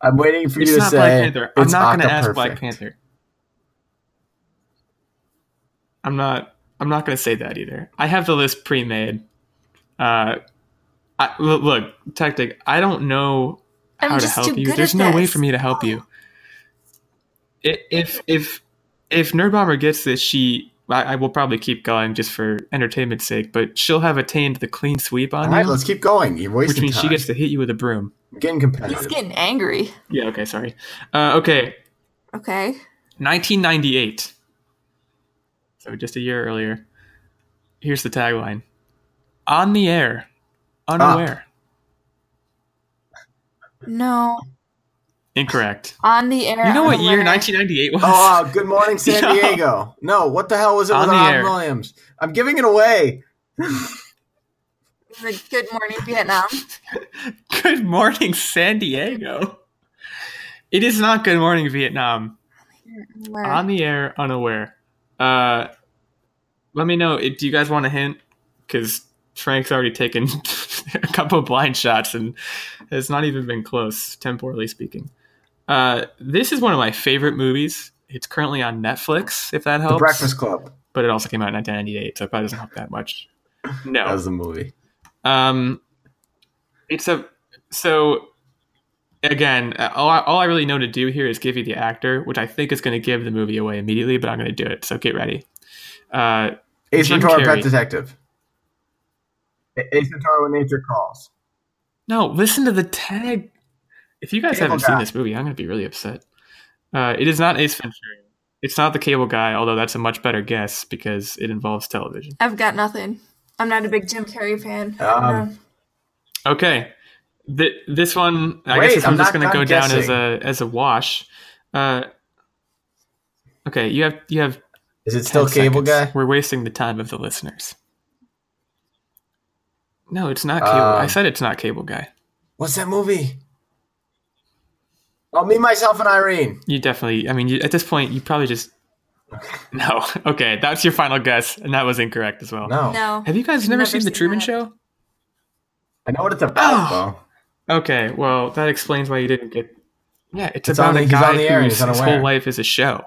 I'm waiting for it's you to not say Black Panther. I'm not going to ask Black Perfect. Panther. I'm not. I'm not going to say that either. I have the list pre-made. Uh, I, look, look, tactic. I don't know I'm how to help you. There's at no way for me to help you. If if if Nerd Bomber gets this, she I, I will probably keep going just for entertainment's sake. But she'll have attained the clean sweep on All right, you, let's keep going. You're wasting which means time. she gets to hit you with a broom. I'm getting He's getting angry. Yeah. Okay. Sorry. Uh, okay. Okay. 1998. So just a year earlier. Here's the tagline: On the air, unaware. No. Incorrect. On the air. You know what year 1998 was? Oh, uh, Good Morning San Diego. No, what the hell was it On with the Robin air. Williams? I'm giving it away. The Good Morning Vietnam. Good morning, San Diego. It is not Good Morning Vietnam. Where? On the air, unaware. Uh, let me know. Do you guys want a hint? Because Frank's already taken a couple blind shots and has not even been close, temporally speaking. Uh, this is one of my favorite movies. It's currently on Netflix, if that helps. The Breakfast Club. But it also came out in 1998, so it probably doesn't help that much. No. That was the movie. Um, it's a so again. uh, All I, all I really know to do here is give you the actor, which I think is going to give the movie away immediately. But I'm going to do it. So get ready. Uh, Ace Jim Ventura, Pet Detective. Ace Ventura, When Nature Calls. no, listen to the tag. If you guys Cable haven't seen this movie, I'm going to be really upset. Uh, it is not Ace Ventura. It's not the Cable Guy, although that's a much better guess because it involves television. I've got nothing. I'm not a big Jim Carrey fan. Um, Okay. Th- this one, I Wait, guess this I'm just going to go done down as a as a wash. Uh, okay, you have you have Is it still Cable seconds. Guy? We're wasting the time of the listeners. No, it's not cable. Um, I said it's not cable guy. What's that movie? Oh, me, myself, and Irene. You definitely. I mean, you, at this point, you probably just. No. Okay, that's your final guess, and that was incorrect as well. No. No. Have you guys never, Never seen The Truman that. Show? I know what it's about, Oh. though. Okay, well, that explains why you didn't get. Yeah, it's, It's about on the- a he's guy on the air and whose he's his whole life is a show.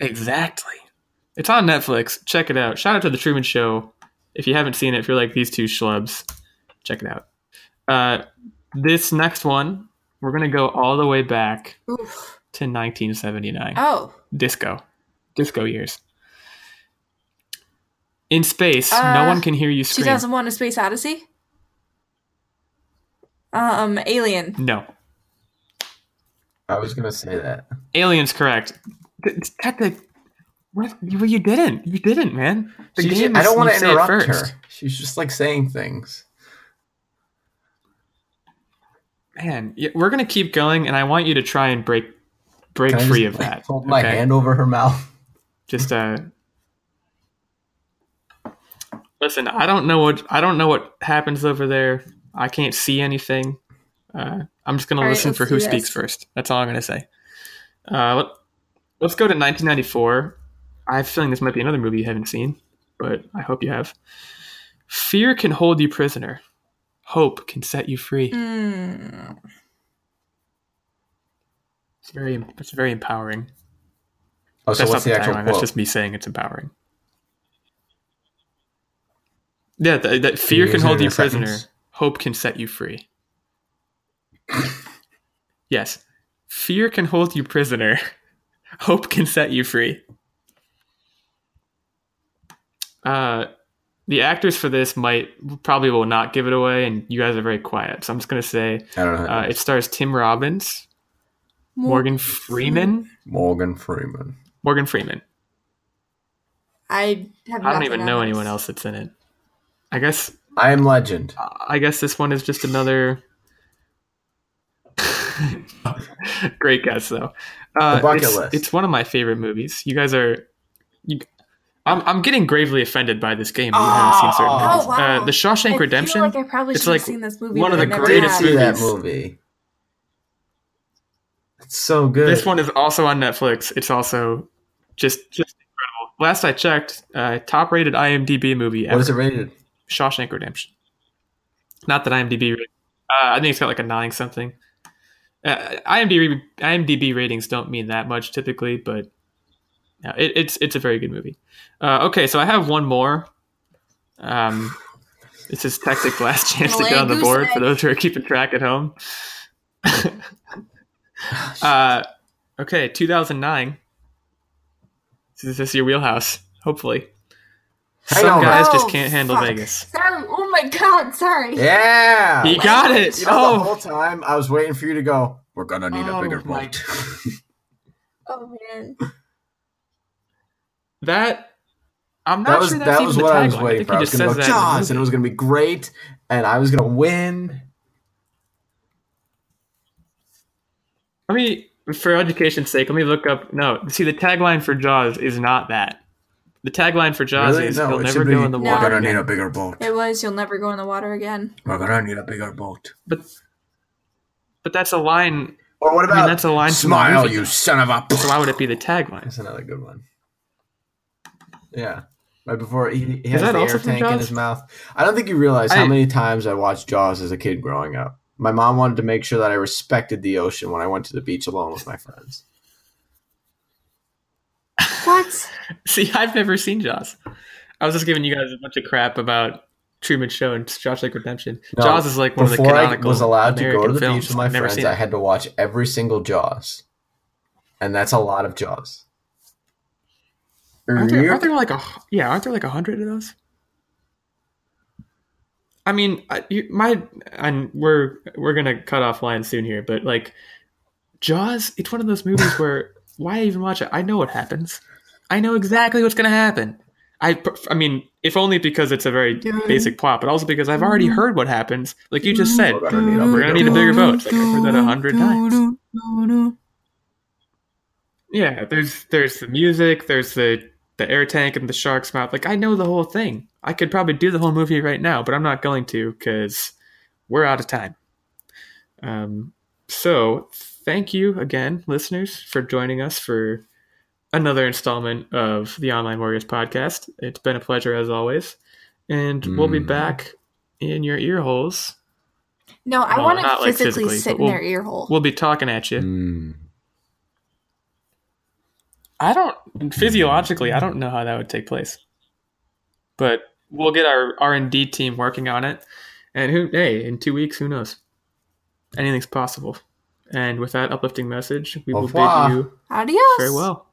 Exactly. It's on Netflix. Check it out. Shout out to The Truman Show. If you haven't seen it, if you're like these two schlubs, check it out. Uh, this next one, we're going to go all the way back Oof. To 1979. Oh. Disco. Disco years. In space, no Uh, one can hear you scream. 2001: A Space Odyssey. Um, Alien. No. I was gonna say that. Aliens, correct. Detective, what? You, you didn't. You didn't, man. The She- game I is- don't want to interrupt her. She's just like saying things. Man, we're gonna keep going, and I want you to try and break break Can I free just, of like, that. Hold my okay? hand over her mouth. Just uh, listen. I don't know what I don't know what happens over there. I can't see anything. Uh, I'm just gonna All right, listen let's for who speaks this. first. That's all I'm gonna say. Uh, let, let's go to 1994. I have a feeling this might be another movie you haven't seen, but I hope you have. Fear can hold you prisoner. Hope can set you free. Mm. It's very, it's very empowering. Oh, so That's what's not the actual quote? That's just me saying it's empowering. Yeah, that, that fear you can hold you prisoner. sentence? Hope can set you free. yes, fear can hold you prisoner. Hope can set you free. Uh, the actors for this might probably will not give it away, and you guys are very quiet. So I'm just gonna say I don't know. uh, it stars Tim Robbins, Morgan Freeman, Morgan Freeman. Morgan Freeman. I have. I don't even on know this. anyone else that's in it. I guess I am Legend. I guess this one is just another great guess though. Uh, The bucket it's, list. it's one of my favorite movies. You guys are you I'm, I'm getting gravely offended by this game. You haven't seen certain Oh, wow. Uh, the Shawshank I Redemption. feel like I probably it's should have like seen this movie. one of the greatest have. See that movie. It's so good. This one is also on Netflix. It's also just just incredible. Last I checked, uh, top rated IMDb movie ever. What is it rated? Shawshank Redemption. Not that IMDb. Uh, I think it's got like a nine something. Uh, IMDb IMDb ratings don't mean that much typically, but yeah, it, it's it's a very good movie. Uh, okay, so I have one more. Um, this is Tactic last chance to get on the board goose for those who are keeping track at home. uh, okay, 2009. Is this your wheelhouse? Hopefully. Hang Some on. guys Oh, just can't handle fuck. Vegas. Sorry. Oh my god. Sorry. Yeah. He got it. You know, the Oh, whole time I was waiting for you to go. We're gonna need Oh a bigger my boat. Oh man. that. I'm not that was sure that's that even was the what I was tagline. waiting for. he I was just gonna says go that Jaws, and it was gonna be great, and I was gonna win. Let me, for education's sake, let me look up. No, see, the tagline for Jaws is not that. The tagline for Jaws Really? is No, "You'll never should go in the No. We're water." gonna need again." a bigger boat. It was. You'll never go in the water again. We're gonna need a bigger boat. But, but that's a line. Or what I mean, about that's a line. smile, you son of a? So why would it be the tagline? That's another good one. Yeah. Right before he, he has that the air from tank in his mouth. I don't think you realize how many times I watched Jaws as a kid growing up. My mom wanted to make sure that I respected the ocean when I went to the beach alone with my friends. What? See, I've never seen Jaws. I was just giving you guys a bunch of crap about Truman Show and Shawshank Redemption. No, Jaws is like one of the Before I was allowed to go American to the films. beach with my never friends, I had to watch every single Jaws. And that's a lot of Jaws. Aren't there, aren't there like a yeah? Aren't there like a hundred of those? I mean, I, my and we're we're gonna cut off line soon here, but like Jaws, it's one of those movies where why even watch it? I know what happens. I know exactly what's gonna happen. I I mean, if only because it's a very basic plot, but also because I've already mm-hmm. heard what happens. Like you just said, We're gonna need a we're gonna need a bigger boat. Like I've heard that a hundred times. Yeah, there's there's the music, there's the the air tank and the shark's mouth. Like I know the whole thing. I could probably do the whole movie right now, but I'm not going to because we're out of time. Um, so thank you again, listeners, for joining us for another installment of the Online Warriors podcast. It's been a pleasure as always, and we'll be Mm. back in your ear holes. No, I Well, want to not, like, physically, physically, sit in we'll- their ear hole. We'll be talking at you. Mm. I don't physiologically. I don't know how that would take place, but we'll get our R and D team working on it. And who? Hey, in two weeks, who knows? Anything's possible. And with that uplifting message, we Au will bid you Adios. farewell.